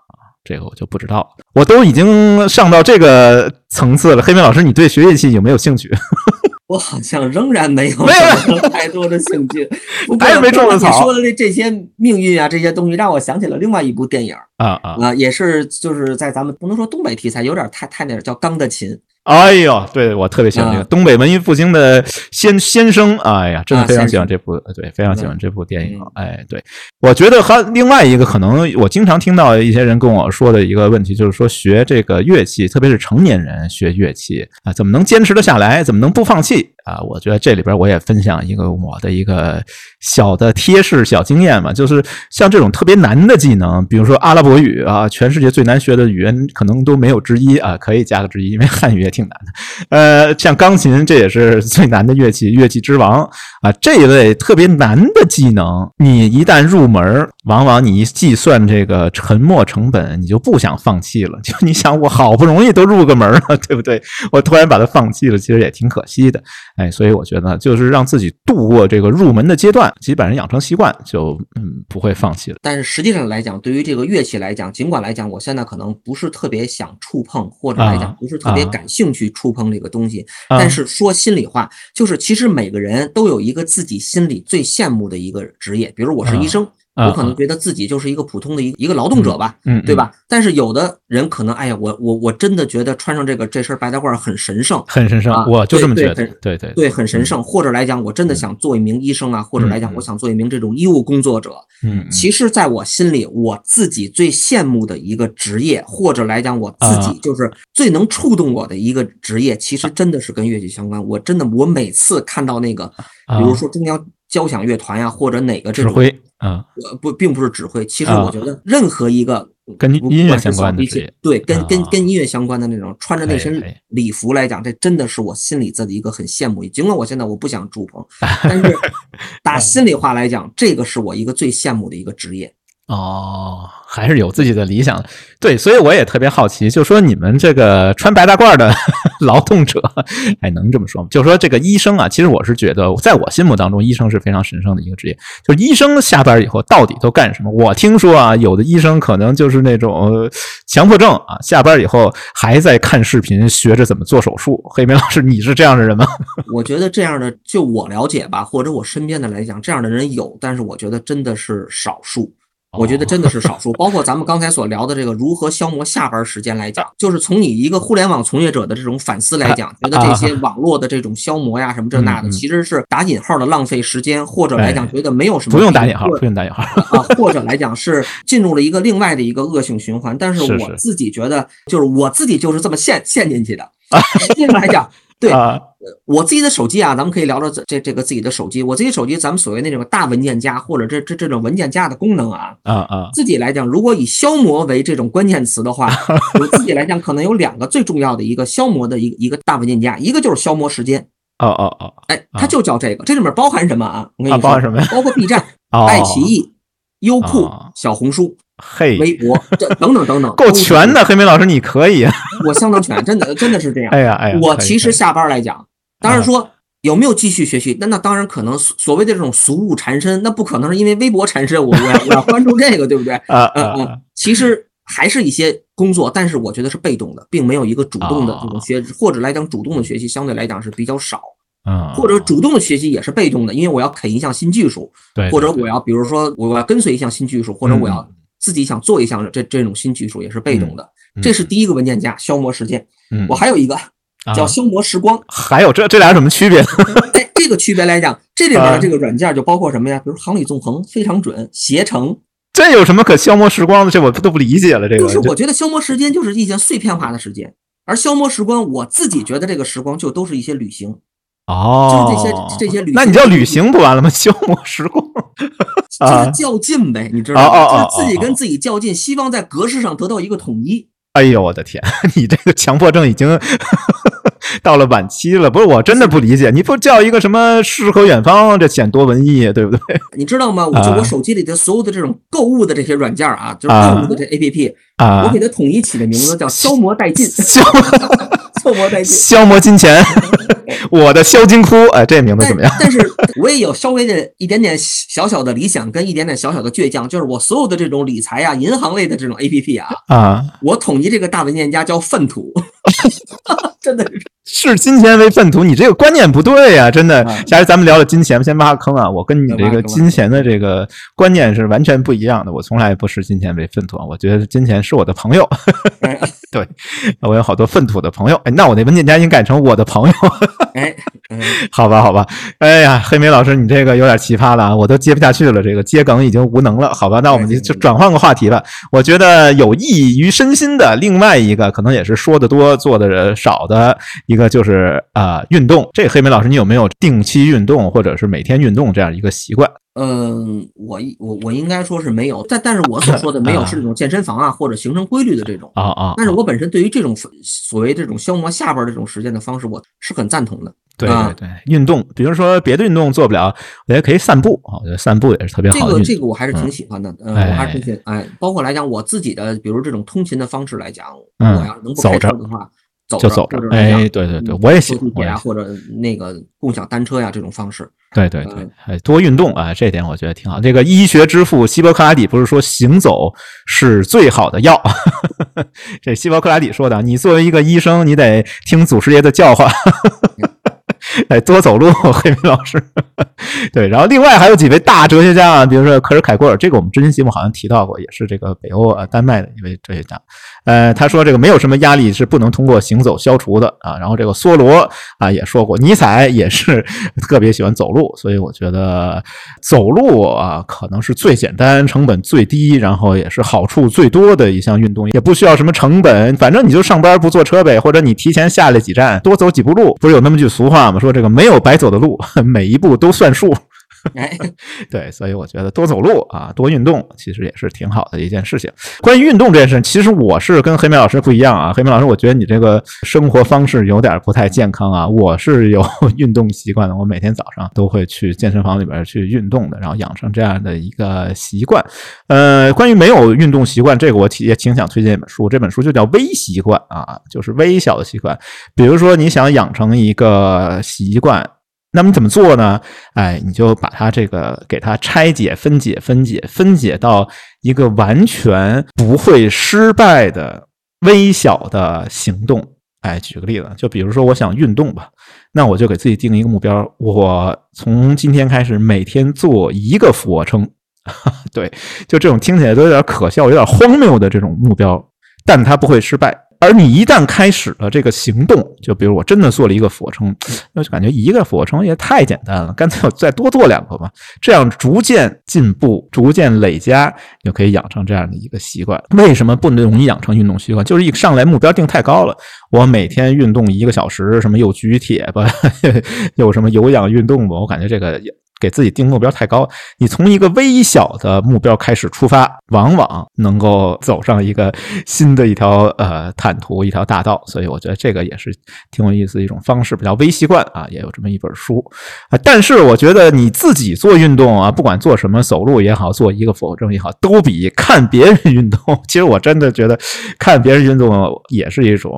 这个我就不知道了。我都已经上到这个层次了，黑妹老师，你对学乐器有没有兴趣？<laughs> 我好像仍然没有没有太多的兴趣。<laughs> 不过还是没种刚才你的草说的这这些命运啊，这些东西让我想起了另外一部电影啊啊！啊，也是就是在咱们不能说东北题材，有点太太那点，叫《钢的琴》。哎呦，对我特别喜欢这个啊东北文艺复兴的先先生，哎呀，真的啊非常喜欢这部，对，非常喜欢嗯这部电影嗯。哎，对，我觉得还另外一个可能，我经常听到一些人跟我说的一个问题，就是说学这个乐器，特别是成年人学乐器啊，怎么能坚持得下来？怎么能不放弃啊？我觉得这里边我也分享一个我的一个小的贴士、小经验嘛，就是像这种特别难的技能，比如说阿拉伯语啊，全世界最难学的语言可能都没有之一啊，可以加个之一，因为汉语也挺难的。呃，像钢琴，这也是最难的乐器，乐器之王啊。这一类特别难的技能，你一旦入门，往往你一计算这个沉没成本，你就不想放弃了。就你想，我好不容易都入个门了，对不对？我突然把它放弃了，其实也挺可惜的。哎，所以我觉得就是让自己度过这个入门的阶段，基本上养成习惯，就嗯不会放弃了。但是实际上来讲，对于这个乐器来讲，尽管来讲，我现在可能不是特别想触碰，或者来啊讲不是特别啊感兴趣触碰这个东西。啊但是说心里话，就是其实每个人都有一个自己心里最羡慕的一个职业，比如我是医生，啊我可能觉得自己就是一个普通的一一个劳动者吧。嗯，对吧？但是有的人可能，哎呀，我我我真的觉得穿上这个这身白大褂很神圣，很神圣啊，我就这么对觉得对。对对对，很神圣。或者来讲，我真的想做一名医生啊，或者来讲，嗯我想做一名这种医务工作者。嗯，嗯其实，在我心里，我自己最羡慕的一个职业，或者来讲，我自啊己就是最能触动我的一个职业，其实真的是跟乐器相关。我真的，我每次看到那个，比如说中央交响乐团呀，或者哪个这种啊指挥，啊，呃，不，并不是指挥。其实啊我觉得任何一个跟音乐相关的对，跟跟啊跟音乐相关的那种，穿着那身礼服来讲，这真的是我心里自己一个很羡慕。尽管我现在我不想触碰，<laughs> 但是 <laughs> 打心里话来讲，这个是我一个最羡慕的一个职业。哦，还是有自己的理想。对，所以我也特别好奇，就说你们这个穿白大褂的劳动者，哎，能这么说吗？就说这个医生啊，其实我是觉得，在我心目当中，医生是非常神圣的一个职业。就是医生下班以后到底都干什么？我听说啊，有的医生可能就是那种呃强迫症啊，下班以后还在看视频学着怎么做手术。黑梅老师，你是这样的人吗？<laughs> <laughs> 我觉得这样的，就我了解吧，或者我身边的来讲，这样的人有，但是我觉得真的是少数。我觉得真的是少数，包括咱们刚才所聊的这个如何消磨下班时间来讲，就是从你一个互联网从业者的这种反思来讲，觉得这些网络的这种消磨呀，什么这那的，其实是打引号的浪费时间，或者来讲哎觉得没有什么不用打引号，不用打引号。啊，或者来讲是进入了一个另外的一个恶性循环。但是是我自己觉得，就是我自己就是这么陷陷进去的。<laughs> 实际上来讲，对啊，我自己的手机啊，咱们可以聊聊这这这个自己的手机。我自己手机，咱们所谓那种大文件夹或者这这这种文件夹的功能啊，啊啊自己来讲，如果以消磨为这种关键词的话，<laughs> 我自己来讲可能有两个最重要的一个消磨的一个一个大文件夹，一个就是消磨时间，哦哦哦哎，它就叫这个，这里面包含什么啊？我跟你啊，说，包含什么呀？<laughs> 包括 B 站、哦，爱奇艺、优酷哦、小红书、嘿，微博这等等等等，够全的，黑莓老师你可以啊！我相当全，真的真的是这样。哎 <laughs> 呀哎呀，我其实下班来讲，当然说有没有继续学习，那那当然可能所所谓的这种俗物缠身，那不可能是因为微博缠身，我我要我要关注这个，对不对？<laughs> 啊嗯啊嗯，其实还是一些工作，但是我觉得是被动的，并没有一个主动的这种学，或者来讲主动的学习相对来讲是比较少。嗯，或者主动的学习也是被动的，因为我要啃一项新技术，对，或者我要比如说我要跟随一项新技术，或者我要自己想做一项这这种新技术也是被动的。这是第一个文件夹，消磨时间。我还有一个叫消磨时光。还有这这俩什么区别？<laughs> 哎，这个区别来讲，这里面的这个软件就包括什么呀？比如航旅纵横、非常准、携程。这有什么可消磨时光的？这我都不理解了。这个就是我觉得消磨时间就是一些碎片化的时间，而消磨时光，我自己觉得这个时光就都是一些旅行。哦，就是这些这些旅，那你叫旅行不完了吗？<laughs> 消磨时光，<laughs> 就是较劲呗，你知道吗？就是自己跟自己较劲，希望在格式上得到一个统一。哎呦，我的天，<laughs> 你这个强迫症已经 <laughs> 到了晚期了。不是，我真的不理解，你不叫一个什么诗和远方，这显多文艺，对不对？<laughs> 你知道吗？我就我手机里的所有的这种购物的这些软件啊，就是购物的这 APP 啊，我给它统一起的名字叫消磨殆尽。消磨殆尽，消磨金钱，我的消金窟，哎，这名字怎么样？但是我也有稍微的一点点小小的理想，跟一点点小小的倔强，就是我所有的这种理财啊、银行类的这种 A P P 啊，啊，我统一这个大文件夹叫粪土，<laughs> 真的是视金钱为粪土，你这个观念不对呀，真的。下次咱们聊聊金钱，先挖个坑啊！我跟你这个金钱的这个观念是完全不一样的，我从来不视金钱为粪土，我觉得金钱是我的朋友。<laughs> 对，我有好多粪土的朋友。哎，那我那文件夹应该改成我的朋友。哎，<laughs> 好吧，好吧。哎呀，黑莓老师，你这个有点奇葩了啊，我都接不下去了，这个接梗已经无能了。好吧，那我们就转换个话题吧。我觉得有益于身心的另外一个，可能也是说的多做的少的一个，就是啊，运动。这黑莓老师，你有没有定期运动或者是每天运动这样一个习惯？嗯，我我我应该说是没有，但但是我所说的没有是那种健身房啊或者形成规律的这种啊啊。但是我本身对于这种所谓这种消磨下边这种时间的方式，我是很赞同的。对对对，运动，比如说别的运动做不了，我觉得可以散步啊，我觉得散步也是特别好的。这个这个我还是挺喜欢的，嗯，我还是挺喜欢哎，包括来讲我自己的，比如这种通勤的方式来讲，我要能不开车的话。走就走着，哎，对对对，我也喜欢或者那个共享单车呀这种方式。对对对，哎，多运动啊，这点我觉得挺好。这个医学之父希波克拉底不是说行走是最好的药？<laughs> 这希波克拉底说的。你作为一个医生，你得听祖师爷的教化。<laughs> 哎，多走路，<laughs> 黑明老师。对，然后另外还有几位大哲学家啊，比如说克尔凯郭尔，这个我们之前节目好像提到过，也是这个北欧啊丹麦的一位哲学家。呃，他说这个没有什么压力是不能通过行走消除的啊。然后这个梭罗啊也说过，尼采也是 <laughs> 特别喜欢走路，所以我觉得走路啊可能是最简单、成本最低，然后也是好处最多的一项运动，也不需要什么成本，反正你就上班不坐车呗，或者你提前下来几站，多走几步路。不是有那么句俗话吗？说说这个没有白走的路，<laughs> 每一步都算数。<laughs> 对，所以我觉得多走路啊，多运动，其实也是挺好的一件事情。关于运动这件事情，其实我是跟黑莓老师不一样啊。黑莓老师，我觉得你这个生活方式有点不太健康啊。我是有 <laughs> 运动习惯的，我每天早上都会去健身房里边去运动的，然后养成这样的一个习惯。呃，关于没有运动习惯，这个我也挺想推荐一本书，这本书就叫《微习惯》啊，就是微小的习惯。比如说你想养成一个习惯。那么怎么做呢？哎，你就把它这个给它拆解、分解、分解、分解到一个完全不会失败的微小的行动。哎，举个例子，就比如说我想运动吧，那我就给自己定一个目标，我从今天开始每天做一个俯卧撑。<laughs> 对，就这种听起来都有点可笑、有点荒谬的这种目标，但它不会失败。而你一旦开始了这个行动，就比如我真的做了一个俯卧撑，那就感觉一个俯卧撑也太简单了，干脆我再多做两个吧。这样逐渐进步，逐渐累加，就可以养成这样的一个习惯。为什么不容易养成运动习惯？就是一上来目标定太高了，我每天运动一个小时，什么又举铁吧，<laughs> 又什么有氧运动吧，我感觉这个。给自己定目标太高，你从一个微小的目标开始出发，往往能够走上一个新的一条呃坦途，一条大道。所以我觉得这个也是挺有意思的一种方式，比较微习惯啊，也有这么一本书啊。但是我觉得你自己做运动啊，不管做什么，走路也好，做一个俯卧撑也好，都比看别人运动。其实我真的觉得看别人运动也是一种。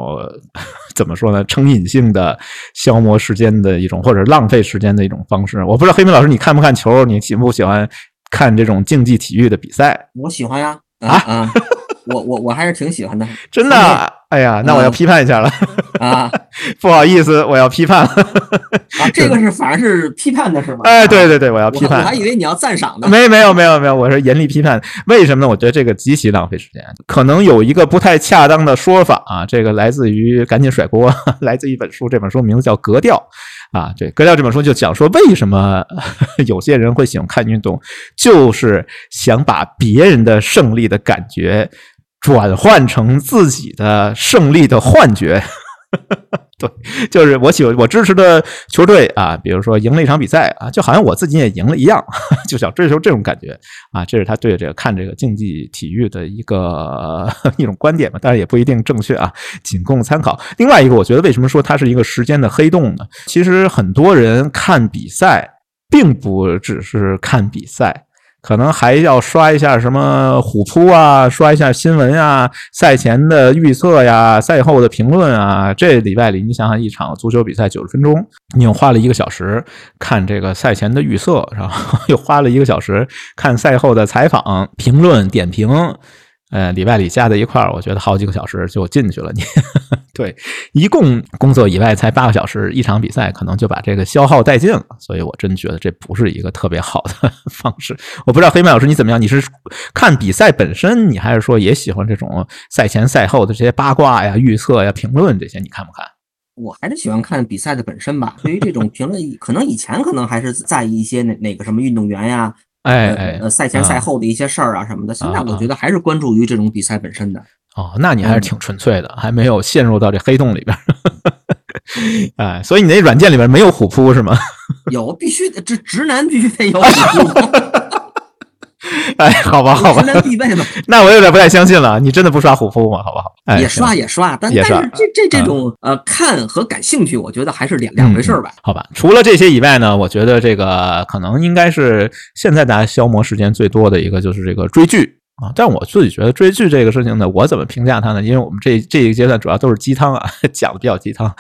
怎么说呢？成瘾性的消磨时间的一种，或者浪费时间的一种方式。我不知道黑明老师你看不看球？你喜不喜欢看这种竞技体育的比赛？我喜欢呀。啊啊！我我我还是挺喜欢的。真的？哎呀，那我要批判一下了啊！不好意思，我要批判了。啊，这个是反而是批判的是吗？哎，对对对，我要批判。我还以为你要赞赏呢。没没有没有没有，我是严厉批判。为什么呢？我觉得这个极其浪费时间。可能有一个不太恰当的说法啊，这个来自于赶紧甩锅，<laughs> 来自一本书，这本书名字叫《格调》。啊，对，《格调》这本书就讲说，为什么 <laughs> 有些人会喜欢看运动，就是想把别人的胜利的感觉转换成自己的胜利的幻觉。<laughs> 对，就是我喜欢我支持的球队啊，比如说赢了一场比赛啊，就好像我自己也赢了一样，<laughs> 就想追求这种感觉啊。这是他对这个看这个竞技体育的一个 <laughs> 一种观点吧，当然也不一定正确啊，仅供参考。另外一个，我觉得为什么说它是一个时间的黑洞呢？其实很多人看比赛，并不只是看比赛。可能还要刷一下什么虎扑啊，刷一下新闻啊，赛前的预测呀，赛后的评论啊。这礼拜里，你想想，一场足球比赛九十分钟，你又花了一个小时看这个赛前的预测，然后又花了一个小时看赛后的采访、评论、点评。呃，里外里加在一块儿，我觉得好几个小时就进去了。你 <laughs> 对，一共工作以外才八个小时，一场比赛可能就把这个消耗殆尽了。所以我真觉得这不是一个特别好的 <laughs> 方式。我不知道黑麦老师你怎么样？你是看比赛本身，你还是说也喜欢这种赛前赛后的这些八卦呀、预测呀、评论这些？你看不看？我还是喜欢看比赛的本身吧。对于这种评论，可能以前可能还是在意一些哪哪个什么运动员呀。哎哎，呃，赛前赛后的一些事儿啊什么的，现在我觉得还是关注于这种比赛本身的。哦，那你还是挺纯粹的，还没有陷入到这黑洞里边。<laughs> 哎，所以你那软件里边没有虎扑是吗？<laughs> 有，必须这直男必须得有虎扑。<laughs> 哎，好吧，好吧。<laughs> 那我有点不太相信了，你真的不刷虎扑吗？好不好？也刷也刷，但但是这这这种呃看和感兴趣，我觉得还是两两回事吧。好吧，除了这些以外呢，我觉得这个可能应该是现在大家消磨时间最多的一个就是这个追剧。啊，但我自己觉得追剧这个事情呢，我怎么评价它呢？因为我们这这一个阶段主要都是鸡汤啊，<laughs> 讲的比较鸡汤，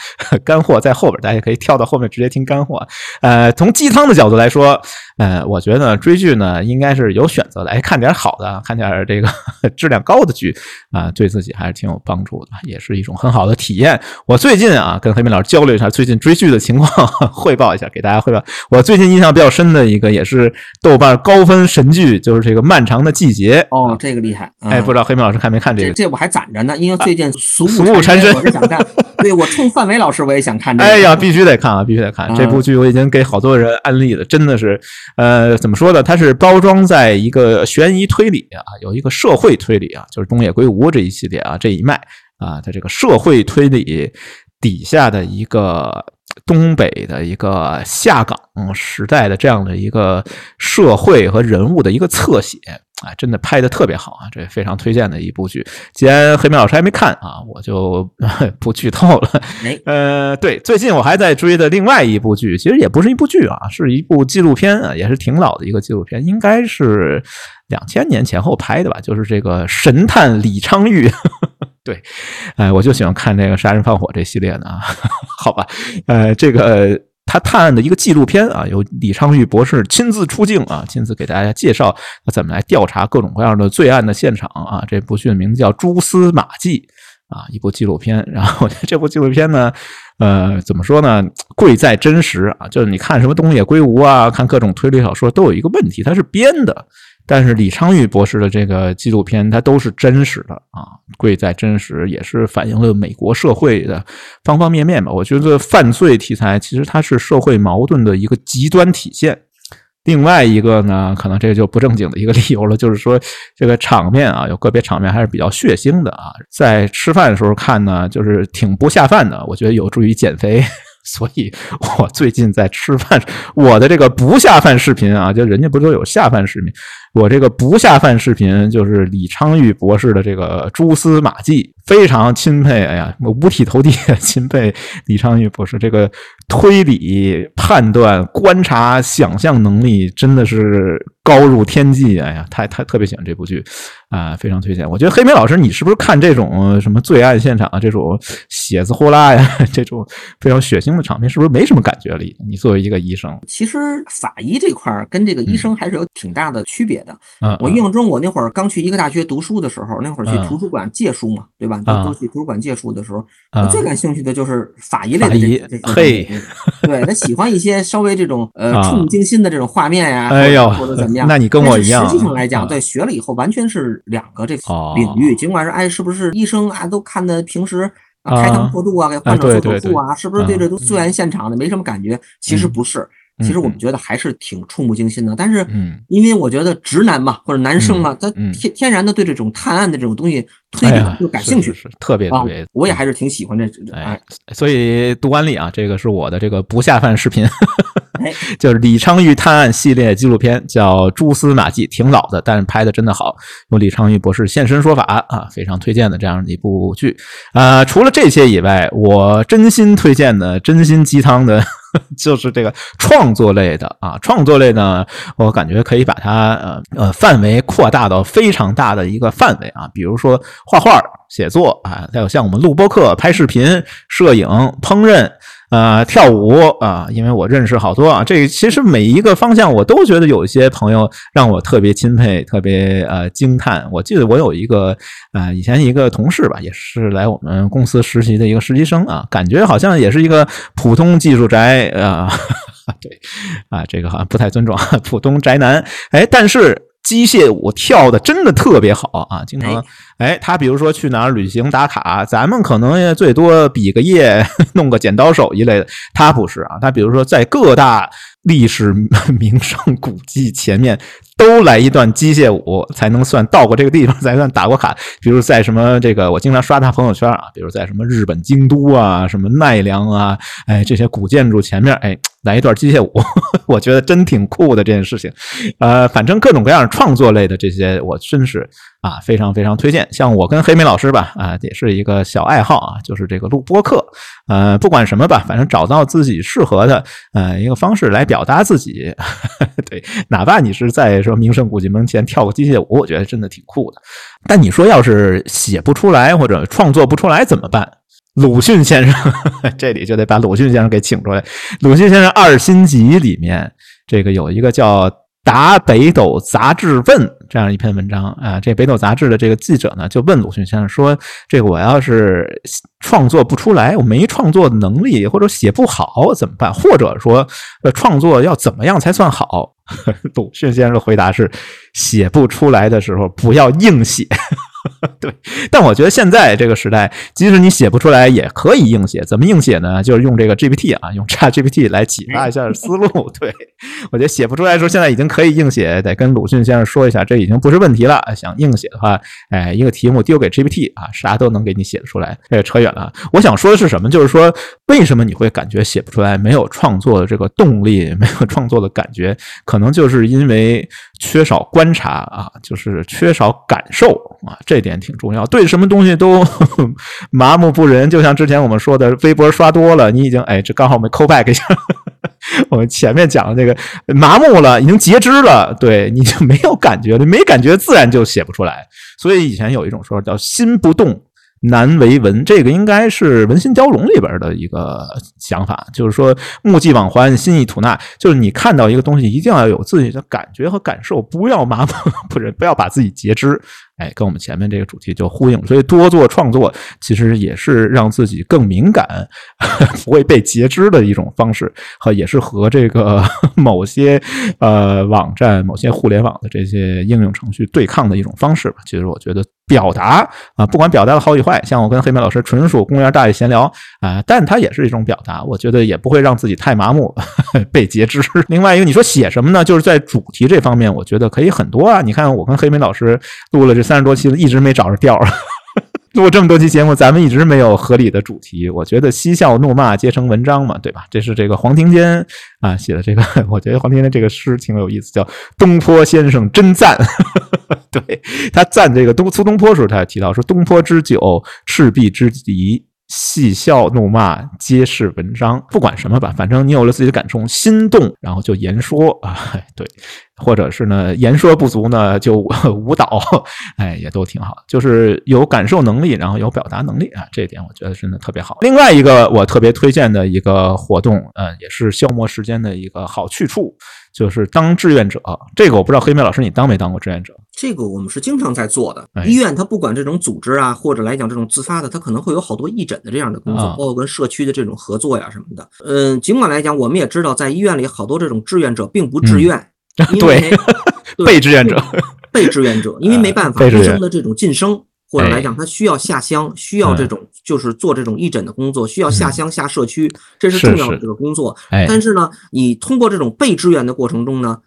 干货在后边，大家可以跳到后面直接听干货。呃，从鸡汤的角度来说，呃，我觉得追剧呢应该是有选择的，哎，看点好的，看点这个 <laughs> 质量高的剧啊，对自己还是挺有帮助的，也是一种很好的体验。我最近啊，跟黑明老师交流一下最近追剧的情况，汇报一下，给大家汇报。我最近印象比较深的一个，也是豆瓣高分神剧，就是这个《漫长的季节》哦。哦，这个厉害！哎，不知道黑妹老师看没看这个？这我还攒着呢，因为最近俗务缠身，我是想看。<laughs> 对我冲范伟老师，我也想看。这个。哎呀，必须得看啊，必须得看这部剧！我已经给好多人安利了，真的是，呃，怎么说呢？它是包装在一个悬疑推理啊，有一个社会推理啊，就是东野圭吾这一系列啊这一脉啊，它这个社会推理底下的一个。东北的一个下岗时代的这样的一个社会和人物的一个侧写啊，真的拍的特别好啊，这非常推荐的一部剧。既然黑明老师还没看啊，我就 <laughs> 不剧透了。呃，对，最近我还在追的另外一部剧，其实也不是一部剧啊，是一部纪录片啊，也是挺老的一个纪录片，应该是两千年前后拍的吧，就是这个神探李昌钰。<laughs> 对，哎，我就喜欢看这个杀人放火这系列的啊，<laughs> 好吧，呃，这个他探案的一个纪录片啊，由李昌钰博士亲自出镜啊，亲自给大家介绍怎么来调查各种各样的罪案的现场啊。这部剧的名字叫《蛛丝马迹》啊，一部纪录片。<laughs> 然后这部纪录片呢，呃，怎么说呢？贵在真实啊，就是你看什么东野圭吾啊，看各种推理小说，都有一个问题，它是编的。但是李昌钰博士的这个纪录片，它都是真实的啊，贵在真实，也是反映了美国社会的方方面面吧。我觉得犯罪题材其实它是社会矛盾的一个极端体现。另外一个呢，可能这个就不正经的一个理由了，就是说这个场面啊，有个别场面还是比较血腥的啊，在吃饭的时候看呢，就是挺不下饭的。我觉得有助于减肥。<laughs> 所以，我最近在吃饭，我的这个不下饭视频啊，就人家不都有下饭视频，我这个不下饭视频就是李昌钰博士的这个蛛丝马迹，非常钦佩。哎呀，我五体投地 <laughs> 钦佩李昌钰博士这个推理、判断、观察、想象能力，真的是。高入天际，哎呀，太太特别喜欢这部剧啊，非常推荐。我觉得黑莓老师，你是不是看这种什么罪案现场啊，这种血字呼啦呀，这种非常血腥的场面，是不是没什么感觉了？你作为一个医生，其实法医这块儿跟这个医生还是有挺大的区别的。嗯，我印象中，我那会儿刚去医科大学读书的时候，那会儿去图书馆借书嘛，对吧？都去图书馆借书的时候，我最感兴趣的就是法医类的这些。<laughs> 嘿，对他喜欢一些稍微这种呃触目惊心的这种画面呀，哎呦，或者怎么样？那你跟我一样。实际上来讲，对学了以后完全是两个这个领域。尽管是哎，是不是医生啊都看的平时开膛破肚啊，给患者做手术啊，是不是对这都素颜现场的没什么感觉？其实不是。其实我们觉得还是挺触目惊心的，但是，因为我觉得直男嘛或者男生嘛，他天天然的对这种探案的这种东西推理就感兴趣，特别特别。我也还是挺喜欢这，哎，所以读完理啊，这个是我的这个不下饭视频，哎，就是李昌钰探案系列纪录片，叫《蛛丝马迹》，挺老的，但是拍的真的好，有李昌钰博士现身说法啊，非常推荐的这样一部剧。啊，除了这些以外，我真心推荐的，真心鸡汤的。<laughs> 就是这个创作类的啊，创作类呢，我感觉可以把它呃呃范围扩大到非常大的一个范围啊，比如说画画、写作啊，还有像我们录播课、拍视频、摄影、烹饪。呃，跳舞啊，因为我认识好多啊，这其实每一个方向我都觉得有一些朋友让我特别钦佩，特别呃惊叹。我记得我有一个呃以前一个同事吧，也是来我们公司实习的一个实习生啊，感觉好像也是一个普通技术宅啊，<laughs> 对啊，这个好像不太尊重普通宅男，哎，但是。机械舞跳的真的特别好啊！经常，哎，他比如说去哪儿旅行打卡，咱们可能也最多比个耶，<laughs> 弄个剪刀手一类的，他不是啊，他比如说在各大。历史名胜古迹前面都来一段机械舞，才能算到过这个地方，才算打过卡。<laughs> 比如在什么这个，我经常刷他朋友圈啊，比如在什么日本京都啊，什么奈良啊，哎，这些古建筑前面，哎，来一段机械舞，<laughs> 我觉得真挺酷的这件事情。呃，反正各种各样创作类的这些，我真是。啊，非常非常推荐。像我跟黑莓老师吧，啊，也是一个小爱好啊，就是这个录播课。呃，不管什么吧，反正找到自己适合的呃一个方式来表达自己。<laughs> 对，哪怕你是在说名胜古迹门前跳个机械舞，我觉得真的挺酷的。但你说要是写不出来或者创作不出来怎么办？鲁迅先生，<laughs> 这里就得把鲁迅先生给请出来。鲁迅先生二心集里面，这个有一个叫。答北斗杂志问这样一篇文章啊，这北斗杂志的这个记者呢，就问鲁迅先生说：“这个我要是创作不出来，我没创作能力，或者写不好怎么办？或者说，呃，创作要怎么样才算好？” <laughs> 鲁迅先生的回答是：写不出来的时候，不要硬写。<laughs> 对，但我觉得现在这个时代，即使你写不出来，也可以硬写。怎么硬写呢？就是用这个 GPT 啊，用 ChatGPT 来启发一下思路。<laughs> 对我觉得写不出来的时候，现在已经可以硬写。得跟鲁迅先生说一下，这已经不是问题了。想硬写的话，哎，一个题目丢给 GPT 啊，啥都能给你写得出来。这扯远了。我想说的是什么？就是说，为什么你会感觉写不出来，没有创作的这个动力，没有创作的感觉？可能就是因为缺少观察啊，就是缺少感受啊。这点挺重要，对什么东西都 <laughs> 麻木不仁。就像之前我们说的，微博刷多了，你已经哎，这刚好我们 call back 一下，<laughs> 我们前面讲的那个麻木了，已经截肢了，对你就没有感觉，你没感觉自然就写不出来。所以以前有一种说法叫“心不动”。难为文，这个应该是《文心雕龙》里边的一个想法，就是说目既往还，心意吐纳，就是你看到一个东西，一定要有自己的感觉和感受，不要麻木 <laughs> 不仁，不要把自己截肢。哎，跟我们前面这个主题就呼应，所以多做创作，其实也是让自己更敏感，<laughs> 不会被截肢的一种方式，和也是和这个 <laughs> 某些呃网站、某些互联网的这些应用程序对抗的一种方式吧。其实我觉得。表达啊，不管表达的好与坏，像我跟黑妹老师纯属公园大爷闲聊啊，但它也是一种表达，我觉得也不会让自己太麻木 <laughs> 被截肢。<laughs> 另外一个，你说写什么呢？就是在主题这方面，我觉得可以很多啊。你看，我跟黑妹老师录了这三十多期了，一直没找着调儿。录这么多期节目，咱们一直没有合理的主题。我觉得嬉笑怒骂皆成文章嘛，对吧？这是这个黄庭坚啊写的这个，<laughs> 我觉得黄庭坚这个诗挺有意思，叫《东坡先生真赞》。<laughs> 对他赞这个东苏东坡时候，他也提到说：“东坡之酒，赤壁之敌。”嬉笑怒骂皆是文章，不管什么吧，反正你有了自己的感触，心动，然后就言说啊，对，或者是呢言说不足呢就 <laughs> 舞蹈，<laughs> 哎，也都挺好，就是有感受能力，然后有表达能力啊，这一点我觉得真的特别好。另外一个我特别推荐的一个活动，嗯，也是消磨时间的一个好去处。就是当志愿者，这个我不知道黑妹老师你当没当过志愿者？这个我们是经常在做的。医院它不管这种组织啊，或者来讲这种自发的，它可能会有好多义诊的这样的工作，包括跟社区的这种合作呀什么的。嗯，尽管来讲，我们也知道在医院里好多这种志愿者并不自愿，对，<laughs> 被志愿者，被志愿者，因为没办法，医生的这种晋升。或者来讲，他需要下乡，需要这种就是做这种义诊的工作，需要下乡下社区，这是重要的这个工作。但是呢，你通过这种被志愿的过程中呢。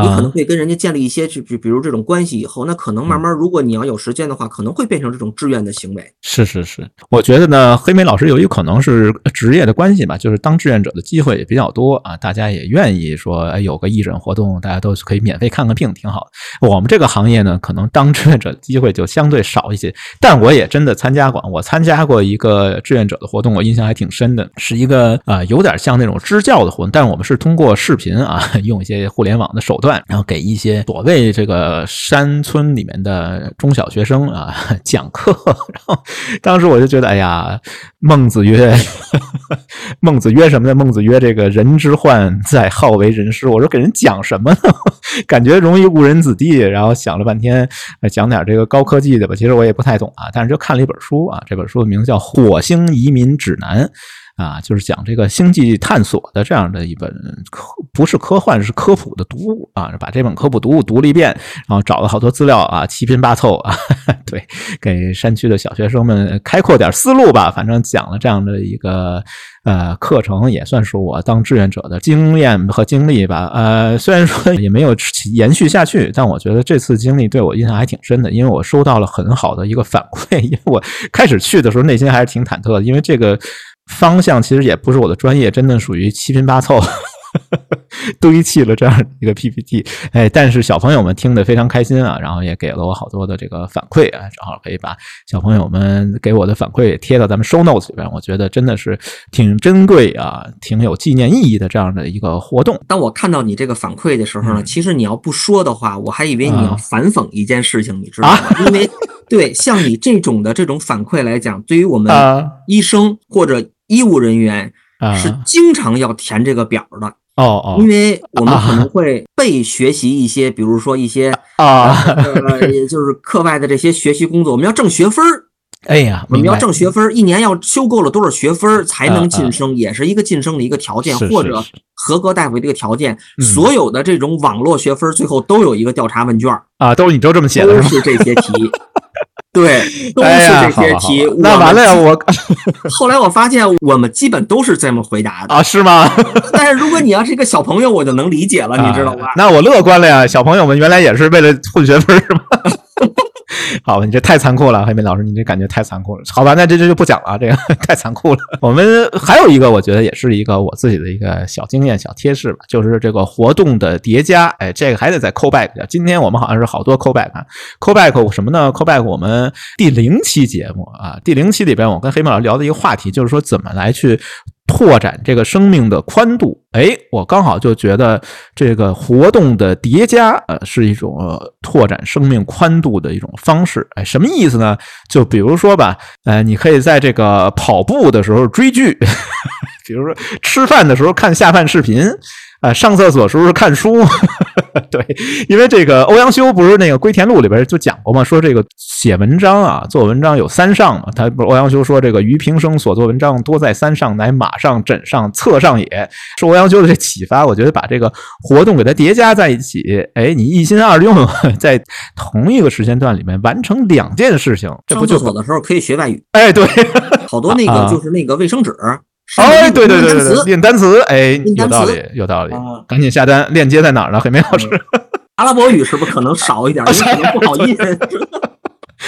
你可能会跟人家建立一些，就比比如这种关系以后，那可能慢慢，如果你要有时间的话，可能会变成这种志愿的行为。是是是，我觉得呢，黑莓老师由于可能是职业的关系吧，就是当志愿者的机会也比较多啊，大家也愿意说，哎，有个义诊活动，大家都可以免费看个病，挺好的。我们这个行业呢，可能当志愿者的机会就相对少一些，但我也真的参加过，我参加过一个志愿者的活动，我印象还挺深的，是一个啊，有点像那种支教的活动，但是我们是通过视频啊，用一些互联网的手。段，然后给一些所谓这个山村里面的中小学生啊 <laughs> 讲课，然后当时我就觉得，哎呀，孟子曰，<laughs> 孟子曰什么呢？孟子曰这个人之患在好为人师。我说给人讲什么呢？感觉容易误人子弟。然后想了半天，讲点这个高科技的吧。其实我也不太懂啊，但是就看了一本书啊，这本书的名字叫《火星移民指南》。啊，就是讲这个星际探索的这样的一本科，不是科幻，是科普的读物啊。把这本科普读物读了一遍，然后找了好多资料啊，七拼八凑啊，<laughs> 对，给山区的小学生们开阔点思路吧。反正讲了这样的一个呃课程，也算是我当志愿者的经验和经历吧。呃，虽然说也没有延续下去，但我觉得这次经历对我印象还挺深的，因为我收到了很好的一个反馈。因为我开始去的时候内心还是挺忐忑的，因为这个。方向其实也不是我的专业，真的属于七拼八凑 <laughs> 堆砌了这样一个 PPT。哎，但是小朋友们听得非常开心啊，然后也给了我好多的这个反馈啊，正好可以把小朋友们给我的反馈贴到咱们 Show Notes 里边。我觉得真的是挺珍贵啊，挺有纪念意义的这样的一个活动。当我看到你这个反馈的时候呢，其实你要不说的话，我还以为你要反讽一件事情，你知道吗？因为对像你这种的这种反馈来讲，对于我们医生或者医务人员是经常要填这个表的。哦哦，因为我们可能会被学习一些，比如说一些啊，<laughs> 也就是课外的这些学习工作，我们要挣学分儿。哎呀，我们要挣学分儿，一年要修够了多少学分儿才能晋升，也是一个晋升的一个条件，或者合格大夫的一个条件。所有的这种网络学分最后都有一个调查问卷啊，都是你都这么写的，都是这些题。对，都是这些题。那完了呀，我 <laughs> 后来我发现我们基本都是这么回答的啊，是吗？<laughs> 但是如果你要是一个小朋友，我就能理解了，你知道吧？那我乐观了呀，小朋友们原来也是为了混学分是吗？<laughs> 好吧，你这太残酷了，黑妹老师，你这感觉太残酷了。好吧，那这这就不讲了，这个 <laughs> 太残酷了。<laughs> 我们还有一个，我觉得也是一个我自己的一个小经验、小贴士吧，就是这个活动的叠加。哎，这个还得再 call back。今天我们好像是好多 call back，call back 什么呢？call back 我们第零期节目啊，第零期里边我跟黑妹老师聊的一个话题，就是说怎么来去。拓展这个生命的宽度，哎，我刚好就觉得这个活动的叠加，呃，是一种拓展生命宽度的一种方式。哎，什么意思呢？就比如说吧，呃，你可以在这个跑步的时候追剧，<laughs> 比如说吃饭的时候看下饭视频。啊，上厕所时候看书，<laughs> 对，因为这个欧阳修不是那个《归田录》里边就讲过嘛，说这个写文章啊，做文章有三上嘛。他不是欧阳修说这个余平生所作文章多在三上，乃马上、枕上、侧上也。受欧阳修的这启发，我觉得把这个活动给它叠加在一起，哎，你一心二用，在同一个时间段里面完成两件事情，这不就厕所的时候可以学外语？哎，对，好多那个 <laughs> 就是那个卫生纸。哎，对对对对对，练单词，哎，有道理，有道理，赶紧下单，链接在哪儿呢？黑莓老师，阿拉伯语是不是可能少一点？因为不好印。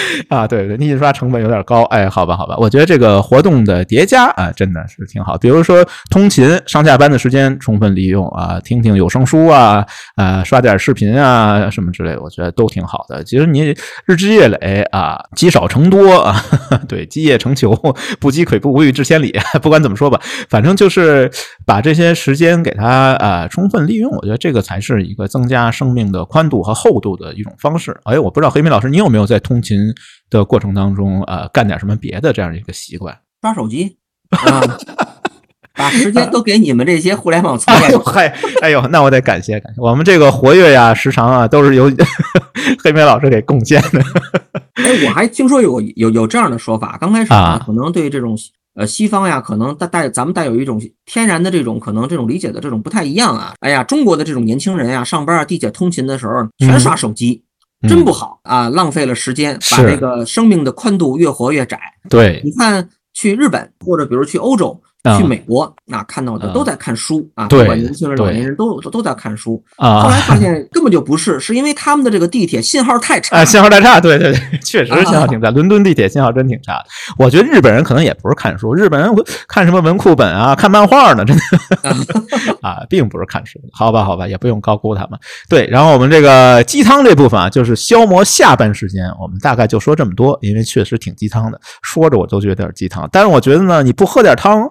<laughs> 啊，对对，你印刷成本有点高，哎，好吧，好吧，我觉得这个活动的叠加啊，真的是挺好。比如说通勤上下班的时间充分利用啊，听听有声书啊，啊，刷点视频啊，什么之类，我觉得都挺好的。其实你日积月累啊，积少成多啊，<laughs> 对，积业成裘，不积跬步，无以至千里。<laughs> 不管怎么说吧，反正就是把这些时间给它啊充分利用，我觉得这个才是一个增加生命的宽度和厚度的一种方式。哎，我不知道黑米老师，你有没有在通勤？的过程当中，呃，干点什么别的这样一个习惯？刷手机 <laughs> 啊，把时间都给你们这些互联网从业者。嗨，哎呦，那我得感谢感谢我们这个活跃呀、时长啊，都是由 <laughs> 黑妹老师给贡献的。哎，我还听说有有有这样的说法，刚开始啊，可能对这种呃西方呀，可能带带咱们带有一种天然的这种可能这种理解的这种不太一样啊。哎呀，中国的这种年轻人呀，上班啊、地铁通勤的时候全刷手机。真不好啊，浪费了时间，把这个生命的宽度越活越窄。对，你看去日本或者比如去欧洲。去美国，那看到的都在看书啊，不管年轻人、老年人都都在看书啊。后来发 <laughs> 现根本就不是，是因为他们的这个地铁信号太差。信号太差，对对对，确实信号挺差。伦敦地铁信号真挺差的。我觉得日本人可能也不是看书，日本人看什么文库本啊，看漫画呢，真的 <laughs> 啊，并不是看书。好吧，好吧，也不用高估他们。对，然后我们这个鸡汤这部分啊，就是消磨下班时间，我们大概就说这么多，因为确实挺鸡汤的，说着我都觉得有点鸡汤。但是我觉得呢，你不喝点汤。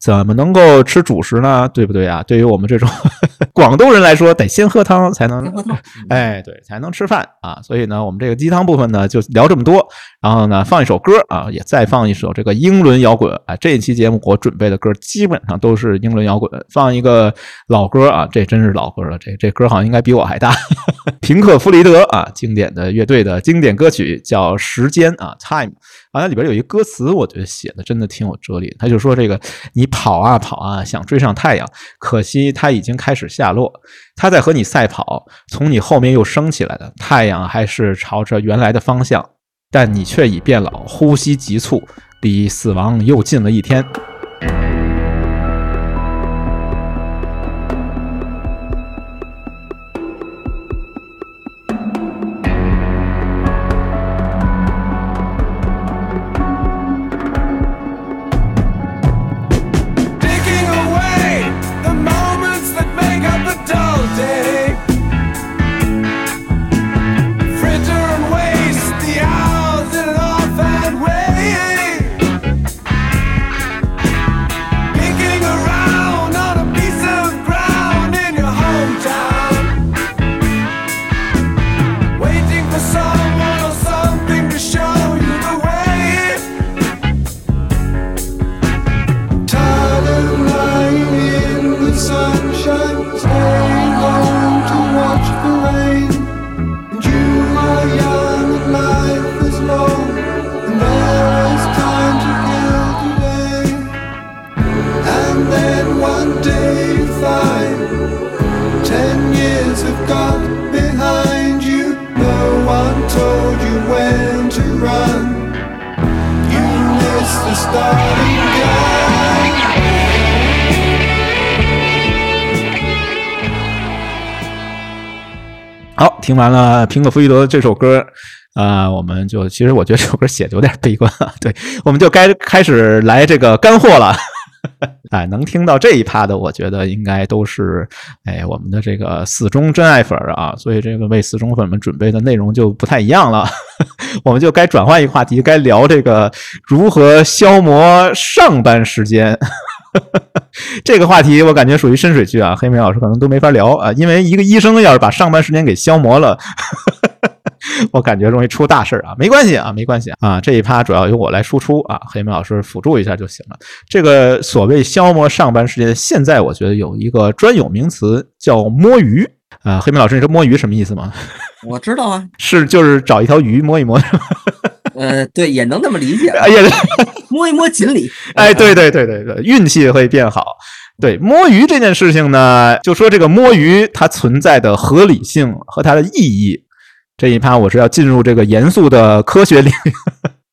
怎么能够吃主食呢？对不对啊？对于我们这种 <laughs> 广东人来说，得先喝汤才能，<laughs> 哎，对，才能吃饭啊。所以呢，我们这个鸡汤部分呢，就聊这么多。然后呢，放一首歌啊，也再放一首这个英伦摇滚。啊，这一期节目我准备的歌基本上都是英伦摇滚。放一个老歌啊，这真是老歌了。这这歌好像应该比我还大。<laughs> 平克·弗里德啊，经典的乐队的经典歌曲叫《时间》啊，《Time》。完了里边有一歌词，我觉得写的真的挺有哲理。他就说这个，你跑啊跑啊，想追上太阳，可惜它已经开始下落。它在和你赛跑，从你后面又升起来的太阳还是朝着原来的方向，但你却已变老，呼吸急促，离死亡又近了一天。听完了平克·弗伊德这首歌，啊，我们就其实我觉得这首歌写的有点悲观啊。对，我们就该开始来这个干货了。<laughs> 哎，能听到这一趴的，我觉得应该都是哎我们的这个死忠真爱粉啊。所以这个为死忠粉们准备的内容就不太一样了。<laughs> 我们就该转换一个话题，该聊这个如何消磨上班时间。<laughs> 这个话题我感觉属于深水区啊，黑莓老师可能都没法聊啊，因为一个医生要是把上班时间给消磨了，<laughs> 我感觉容易出大事啊。没关系啊，没关系啊，这一趴主要由我来输出啊，黑莓老师辅助一下就行了。这个所谓消磨上班时间，现在我觉得有一个专有名词叫摸鱼啊。黑妹老师，你说摸鱼什么意思吗？<laughs> 我知道啊，是就是找一条鱼摸一摸。<laughs> 呃，对，也能那么理解。哎呀，<laughs> 摸一摸锦鲤。哎，对对对对对，运气会变好。对，摸鱼这件事情呢，就说这个摸鱼它存在的合理性和它的意义。这一趴我是要进入这个严肃的科学领域。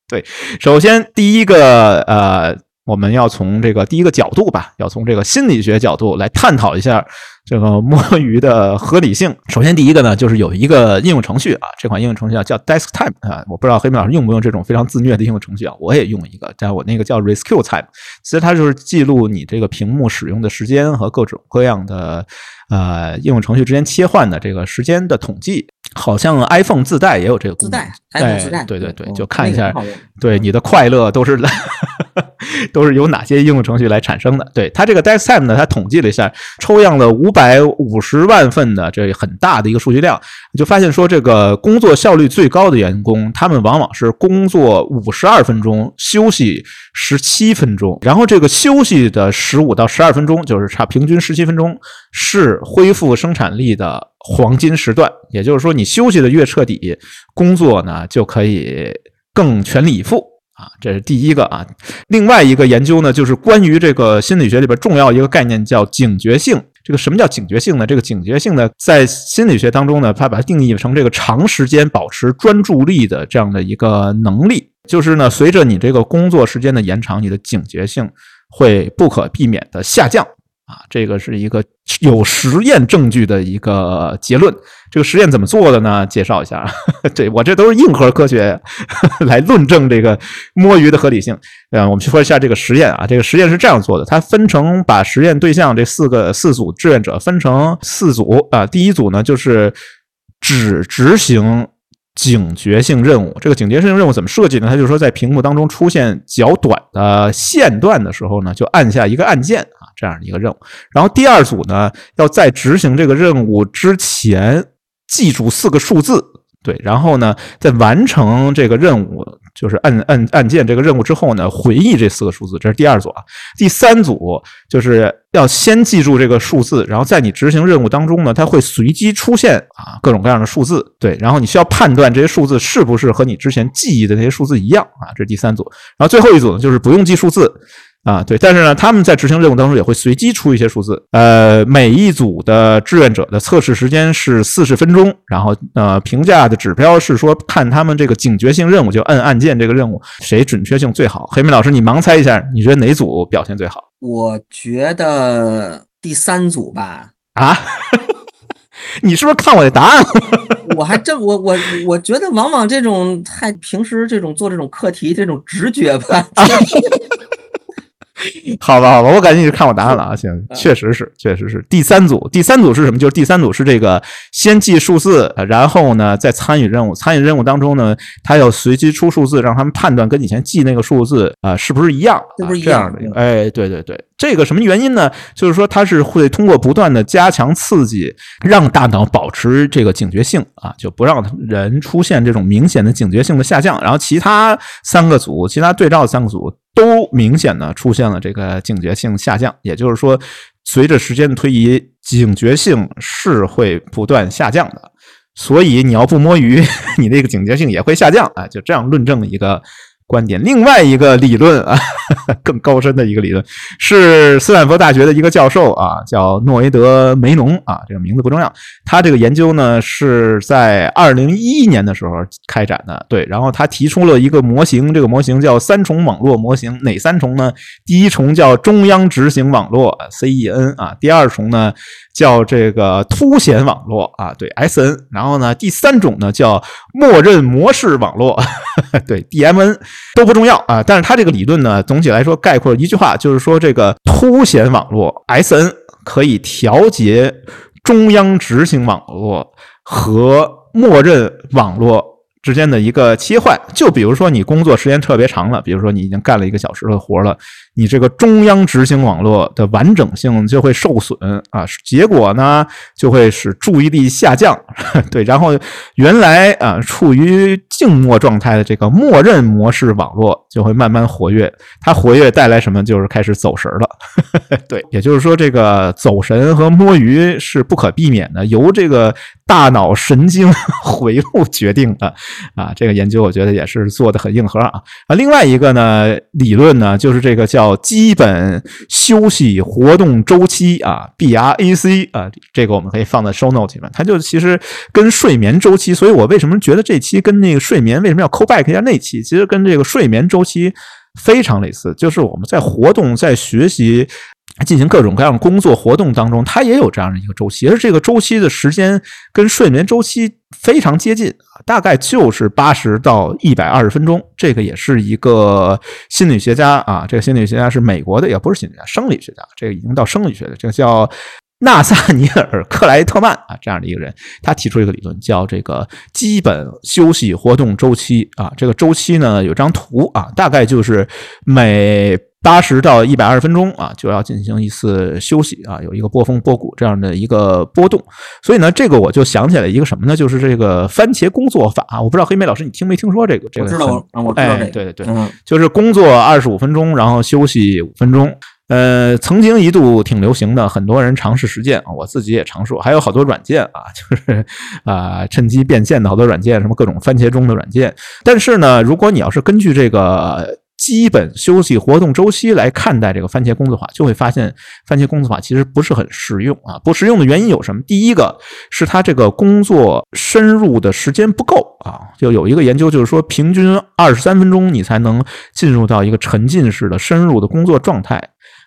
对，首先第一个呃，我们要从这个第一个角度吧，要从这个心理学角度来探讨一下这个摸鱼的合理性。首先，第一个呢，就是有一个应用程序啊，这款应用程序叫 DeskTime 啊，我不知道黑米老师用不用这种非常自虐的应用程序啊，我也用一个，但我那个叫 Rescue Time，其实它就是记录你这个屏幕使用的时间和各种各样的呃应用程序之间切换的这个时间的统计。好像 iPhone 自带也有这个功能，自带 iPhone 自带，对对对，就看一下，对你的快乐都是 <laughs> <laughs> 都是由哪些应用程序来产生的？对它这个 DeskTime 呢，它统计了一下，抽样了五百五十万份的这很大的一个数据量，就发现说，这个工作效率最高的员工，他们往往是工作五十二分钟，休息十七分钟，然后这个休息的十五到十二分钟，就是差平均十七分钟，是恢复生产力的。黄金时段，也就是说，你休息的越彻底，工作呢就可以更全力以赴啊。这是第一个啊。另外一个研究呢，就是关于这个心理学里边重要一个概念，叫警觉性。这个什么叫警觉性呢？这个警觉性呢，在心理学当中呢，它把它定义成这个长时间保持专注力的这样的一个能力。就是呢，随着你这个工作时间的延长，你的警觉性会不可避免的下降。啊，这个是一个有实验证据的一个结论。这个实验怎么做的呢？介绍一下。<laughs> 对我这都是硬核科学 <laughs> 来论证这个摸鱼的合理性。嗯，我们去说一下这个实验啊。这个实验是这样做的：它分成把实验对象这四个四组志愿者分成四组啊。第一组呢，就是只执行。警觉性任务，这个警觉性任务怎么设计呢？它就是说，在屏幕当中出现较短的线段的时候呢，就按下一个按键，这样的一个任务。然后第二组呢，要在执行这个任务之前记住四个数字。对，然后呢，在完成这个任务，就是按按按键这个任务之后呢，回忆这四个数字，这是第二组啊。第三组就是要先记住这个数字，然后在你执行任务当中呢，它会随机出现啊各种各样的数字。对，然后你需要判断这些数字是不是和你之前记忆的那些数字一样啊，这是第三组。然后最后一组呢，就是不用记数字。啊，对，但是呢，他们在执行任务当中也会随机出一些数字。呃，每一组的志愿者的测试时间是四十分钟，然后呃，评价的指标是说看他们这个警觉性任务，就摁按键这个任务谁准确性最好。黑米老师，你盲猜一下，你觉得哪组表现最好？我觉得第三组吧。啊？<laughs> 你是不是看我的答案？<laughs> 我还真我我我觉得往往这种太平时这种做这种课题这种直觉吧。<laughs> <laughs> 好吧，好吧，我感觉你是看我答案了啊。行，确实是，确实是第三组。第三组是什么？就是第三组是这个先记数字，然后呢再参与任务。参与任务当中呢，他要随机出数字，让他们判断跟以前记那个数字啊是不是一样，是不是这样的？哎，对对对，这个什么原因呢？就是说它是会通过不断的加强刺激，让大脑保持这个警觉性啊，就不让人出现这种明显的警觉性的下降。然后其他三个组，其他对照三个组。都明显的出现了这个警觉性下降，也就是说，随着时间的推移，警觉性是会不断下降的。所以你要不摸鱼，<laughs> 你那个警觉性也会下降啊。就这样论证一个。观点，另外一个理论啊，<laughs> 更高深的一个理论，是斯坦福大学的一个教授啊，叫诺维德梅农啊，这个名字不重要。他这个研究呢是在二零一一年的时候开展的，对。然后他提出了一个模型，这个模型叫三重网络模型。哪三重呢？第一重叫中央执行网络 （CEN） 啊，第二重呢？叫这个凸显网络啊，对 S N，然后呢，第三种呢叫默认模式网络，<laughs> 对 D M N 都不重要啊，但是它这个理论呢，总体来说概括一句话，就是说这个凸显网络 S N 可以调节中央执行网络和默认网络。之间的一个切换，就比如说你工作时间特别长了，比如说你已经干了一个小时的活了，你这个中央执行网络的完整性就会受损啊，结果呢就会使注意力下降，<laughs> 对，然后原来啊处于静默状态的这个默认模式网络就会慢慢活跃，它活跃带来什么？就是开始走神了，<laughs> 对，也就是说这个走神和摸鱼是不可避免的，由这个大脑神经 <laughs> 回路决定的。啊，这个研究我觉得也是做的很硬核啊啊！另外一个呢，理论呢，就是这个叫基本休息活动周期啊，BRAC 啊，这个我们可以放在 show note 里面。它就其实跟睡眠周期，所以我为什么觉得这期跟那个睡眠为什么要 call back 一下那期，其实跟这个睡眠周期非常类似，就是我们在活动、在学习。进行各种各样工作活动当中，它也有这样的一个周期，而这个周期的时间跟睡眠周期非常接近，大概就是八十到一百二十分钟。这个也是一个心理学家啊，这个心理学家是美国的，也不是心理学家，生理学家，这个已经到生理学的，这个叫纳萨尼尔·克莱特曼啊，这样的一个人，他提出一个理论，叫这个基本休息活动周期啊。这个周期呢，有张图啊，大概就是每。八十到一百二十分钟啊，就要进行一次休息啊，有一个波峰波谷这样的一个波动。所以呢，这个我就想起来一个什么呢？就是这个番茄工作法。我不知道黑莓老师你听没听说这个？这个我知道，我知道这个。对对对，就是工作二十五分钟，然后休息五分钟。呃，曾经一度挺流行的，很多人尝试实践啊，我自己也尝试，还有好多软件啊，<laughs> 就是啊，趁机变现的好多软件，什么各种番茄钟的软件。但是呢，如果你要是根据这个。基本休息活动周期来看待这个番茄工作法，就会发现番茄工作法其实不是很实用啊。不实用的原因有什么？第一个是它这个工作深入的时间不够啊。就有一个研究就是说，平均二十三分钟你才能进入到一个沉浸式的深入的工作状态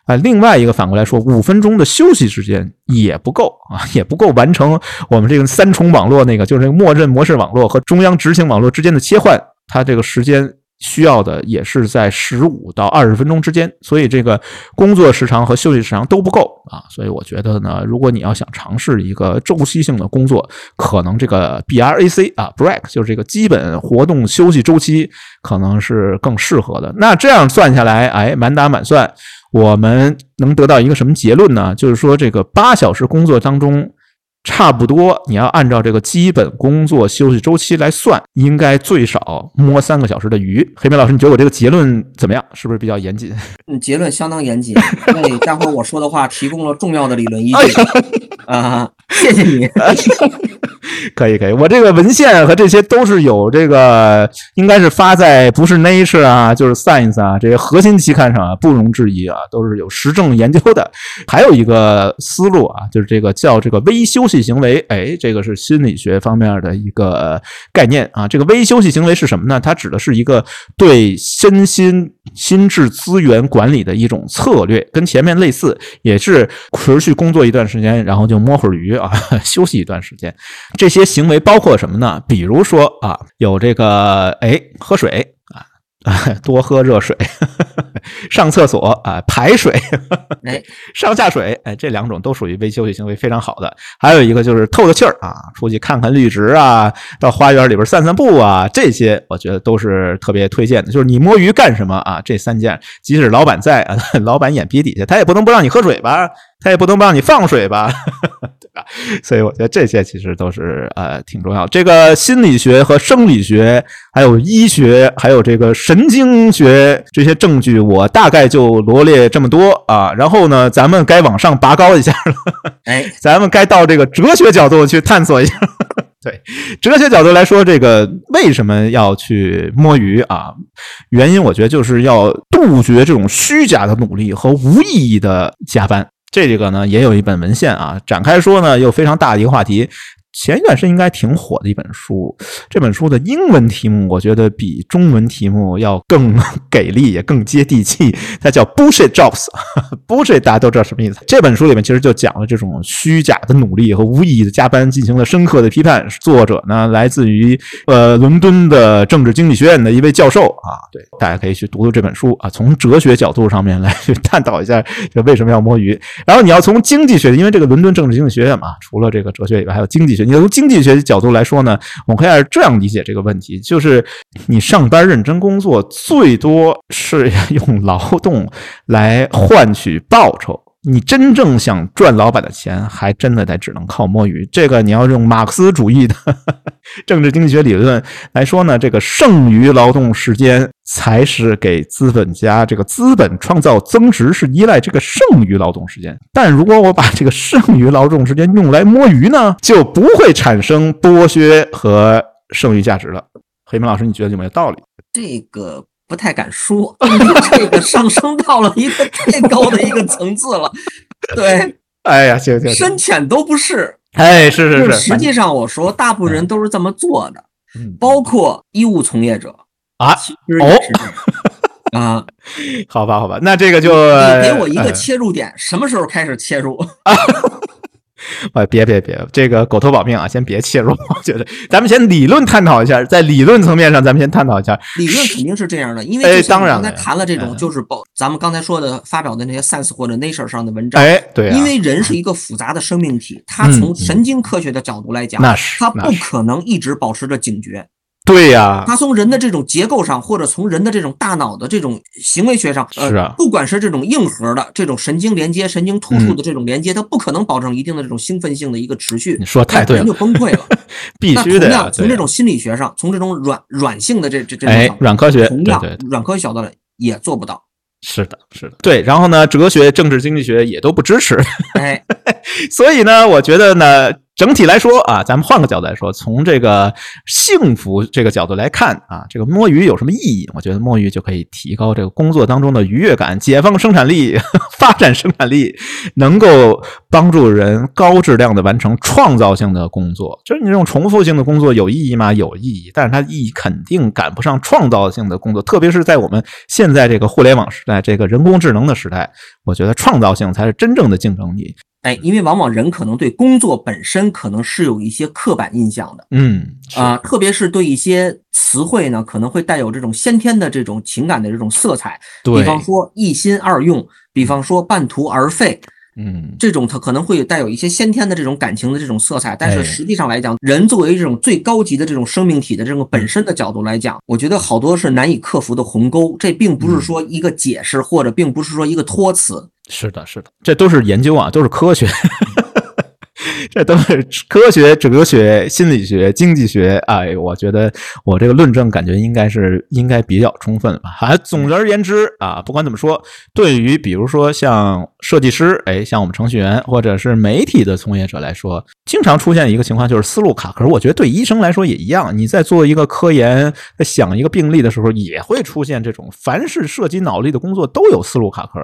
啊。另外一个反过来说，五分钟的休息时间也不够啊，也不够完成我们这个三重网络那个就是默认模式网络和中央执行网络之间的切换，它这个时间。需要的也是在十五到二十分钟之间，所以这个工作时长和休息时长都不够啊。所以我觉得呢，如果你要想尝试一个周期性的工作，可能这个 BRAC 啊，break 就是这个基本活动休息周期，可能是更适合的。那这样算下来，哎，满打满算，我们能得到一个什么结论呢？就是说，这个八小时工作当中。差不多，你要按照这个基本工作休息周期来算，应该最少摸三个小时的鱼。黑莓老师，你觉得我这个结论怎么样？是不是比较严谨？嗯，结论相当严谨。<laughs> 为待会儿我说的话提供了重要的理论依据啊，谢谢你。<laughs> 可以可以，我这个文献和这些都是有这个，应该是发在不是 Nature 啊，就是 Science 啊这些核心期刊上啊，不容置疑啊，都是有实证研究的。还有一个思路啊，就是这个叫这个微休息行为，哎，这个是心理学方面的一个概念啊。这个微休息行为是什么呢？它指的是一个对身心心智资源管理的一种策略，跟前面类似，也是持续工作一段时间，然后就摸会儿鱼啊，休息一段时间。这些行为包括什么呢？比如说啊，有这个哎，喝水，<laughs> 多喝热水，<laughs> 上厕所啊，排水，哎，<laughs> 上下水，哎，这两种都属于微休息行为，非常好的。还有一个就是透透气儿啊，出去看看绿植啊，到花园里边散散步啊，这些我觉得都是特别推荐的。就是你摸鱼干什么啊？这三件，即使老板在啊，老板眼皮底下，他也不能不让你喝水吧？他也不能不让你放水吧？<laughs> 对吧？所以我觉得这些其实都是呃挺重要。这个心理学和生理学，还有医学，还有这个神经学这些证据，我大概就罗列这么多啊。然后呢，咱们该往上拔高一下了。哎，<laughs> 咱们该到这个哲学角度去探索一下。<laughs> 对，哲学角度来说，这个为什么要去摸鱼啊？原因我觉得就是要杜绝这种虚假的努力和无意义的加班。这个呢，也有一本文献啊，展开说呢，又非常大的一个话题。前一段时间应该挺火的一本书，这本书的英文题目我觉得比中文题目要更 <laughs> 给力，也更接地气。它叫 Bullshit Jobs，Bullshit <laughs> 大家都知道什么意思。这本书里面其实就讲了这种虚假的努力和无意义的加班，进行了深刻的批判。作者呢，来自于呃伦敦的政治经济学院的一位教授啊。对，大家可以去读读这本书啊，从哲学角度上面来去探讨一下，这为什么要摸鱼。然后你要从经济学，因为这个伦敦政治经济学院嘛，除了这个哲学以外，还有经济学。你从经济学角度来说呢，我们可以这样理解这个问题：就是你上班认真工作，最多是要 <laughs> 用劳动来换取报酬。你真正想赚老板的钱，还真的得只能靠摸鱼。这个你要用马克思主义的 <laughs> 政治经济学理论来说呢，这个剩余劳动时间才是给资本家这个资本创造增值是依赖这个剩余劳动时间。但如果我把这个剩余劳动时间用来摸鱼呢，就不会产生剥削和剩余价值了。黑门老师，你觉得有没有道理？这个。不太敢说，这个上升到了一个 <laughs> 太高的一个层次了。对，<laughs> 哎呀，行行，深浅都不是。哎，是是是。实际上，我说大部分人都是这么做的，包括医务从业者啊。其实也是这样。<laughs> 啊，好吧，好吧，那这个就你给我一个呃切入点，什么时候开始切入？呃，<laughs> 别别别，这个狗头保命啊，先别切入。<laughs> 我觉得咱们先理论探讨一下，在理论层面上，咱们先探讨一下。理论肯定是这样的，因哎为当然刚才谈了这种，嗯就是保咱们刚才说的发表的那些 Science 或者 Nature 上的文章，哎，对啊，因为人是一个复杂的生命体，它嗯从神经科学的角度来讲，那是它不可能一直保持着警觉。对呀、它从人的这种结构上，或者从人的这种大脑的这种行为学上，呃，是啊不管是这种硬核的这种神经连接、神经突嗯触的这种连接，它不可能保证一定的这种兴奋性的一个持续。你说太对了人就崩溃了。<laughs> 必须的呀。同样，从这种心理学上，从这种软软性的这这这种哎软科学，同样软科学角度也做不到。是的，是的，对。然后呢，哲学、政治、经济学也都不支持。哎，<laughs> 所以呢，我觉得呢，整体来说啊，咱们换个角度来说，从这个幸福这个角度来看啊，这个摸鱼有什么意义？我觉得摸鱼就可以提高这个工作当中的愉悦感，解放生产力，发展生产力，能够帮助人高质量的完成创造性的工作。就是你这种重复性的工作有意义吗？有意义，但是它意义肯定赶不上创造性的工作，特别是在我们现在这个互联网时代，这个人工智能的时代，我觉得创造性才是真正的竞争力。哎，因为往往人可能对工作本身可能是有一些刻板印象的嗯，是啊、特别是对一些词汇呢，可能会带有这种先天的这种情感的这种色彩，比，方说一心二用，比方说半途而废，嗯，这种它可能会带有一些先天的这种感情的这种色彩，但哎是实际上来讲，人作为这种最高级的这种生命体的这种本身的角度来讲，我觉得好多是难以克服的鸿沟。这并不嗯是说一个解释，或者并不是说一个托词。是的，是的，这都是研究啊，都是科学，<laughs> <laughs> 这都是科学、哲学、心理学、经济学。哎，我觉得我这个论证感觉应该是应该比较充分吧。还总而言之啊，不管怎么说，对于比如说像设计师，哎，像我们程序员或者是媒体的从业者来说，经常出现一个情况就是思路卡壳。我觉得对医生来说也一样，你在做一个科研、在想一个病例的时候，也会出现这种凡是涉及脑力的工作都有思路卡壳。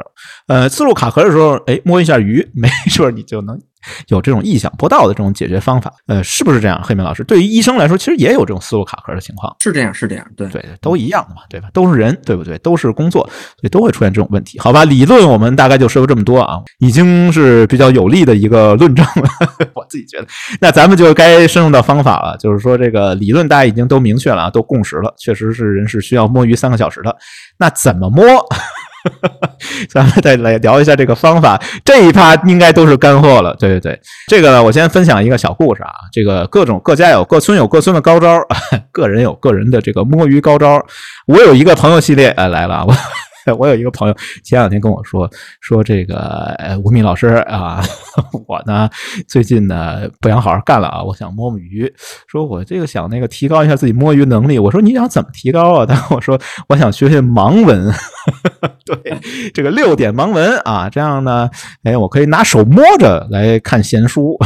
呃，思路卡壳的时候，哎，摸一下鱼，没准你就能 <laughs> 有这种意想不到的这种解决方法。呃，是不是这样？黑明老师，对于医生来说，其实也有这种思路卡壳的情况。是这样，是这样，对。对，都一样的嘛，对吧？都是人，对不对？都是工作，所以都会出现这种问题。好吧，理论我们大概就说这么多啊，已经是比较有力的一个论证了。<laughs> 我自己觉得，那咱们就该深入到方法了，就是说这个理论大家已经都明确了啊，都共识了，确实是人是需要摸鱼三个小时的。那怎么摸？<laughs> 咱们再来聊一下这个方法，这一趴应该都是干货了。对对对，这个呢我先分享一个小故事啊，这个各种各家有各村有各村的高招，<laughs> 个人有个人的这个摸鱼高招。我有一个朋友系列，哎来了，我。我有一个朋友前两天跟我说说这个吴敏老师啊，<laughs> 我呢最近呢不想好好干了啊，我想摸摸鱼，说我这个想那个提高一下自己摸鱼能力。我说你想怎么提高啊？<laughs> 他跟我说我想学学盲文，<laughs> 对这个六点盲文啊，这样呢，哎，我可以拿手摸着来看闲书。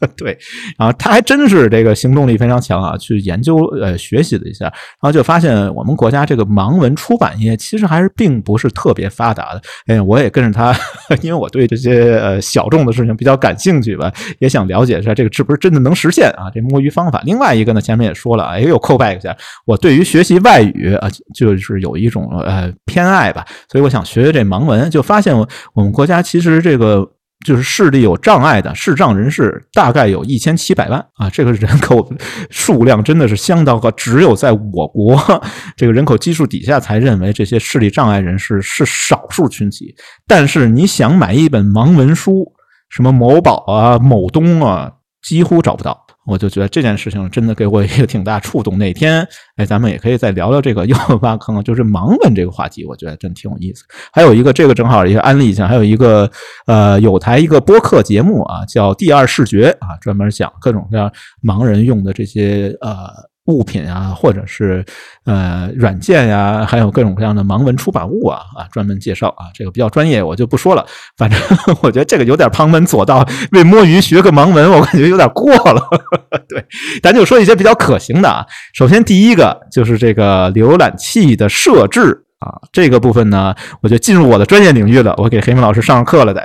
<laughs> 对，然后他还真是这个行动力非常强啊，去研究呃学习了一下，然后就发现我们国家这个盲文出版业其实还是并不是特别发达的。哎，我也跟着他，<laughs> 因为我对这些呃小众的事情比较感兴趣吧，也想了解一下这个是不是真的能实现啊？这摸鱼方法。另外一个呢，前面也说了，哎，又扣 back 一下，我对于学习外语啊，就是有一种呃偏爱吧，所以我想学学这盲文，就发现我我们国家其实这个。就是视力有障碍的视障人士大概有一千七百万啊，这个人口数量真的是相当高，只有在我国这个人口基数底下才认为这些视力障碍人士是少数群体。但是你想买一本盲文书，什么某宝啊、某东啊，几乎找不到。我就觉得这件事情真的给我一个挺大触动。哪天，哎，咱们也可以再聊聊这个又挖坑，就是盲文这个话题，我觉得真挺有意思。还有一个，这个正好也安利一下，还有一个呃，有台一个播客节目啊，叫《第二视觉》啊，专门讲各种各样盲人用的这些呃。物品啊，或者是呃软件呀、还有各种各样的盲文出版物啊啊，专门介绍啊，这个比较专业，我就不说了。反正我觉得这个有点旁门左道，为摸鱼学个盲文，我感觉有点过了。<laughs> 对，咱就说一些比较可行的啊。首先第一个就是这个浏览器的设置啊，这个部分呢，我就进入我的专业领域了，我给黑明老师上课了得。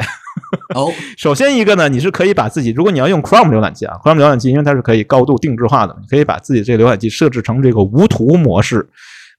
哦，<laughs> 首先一个呢，你是可以把自己，如果你要用 Chrome 浏览器啊，Chrome 浏览器因为它是可以高度定制化的，你可以把自己这个浏览器设置成这个无图模式。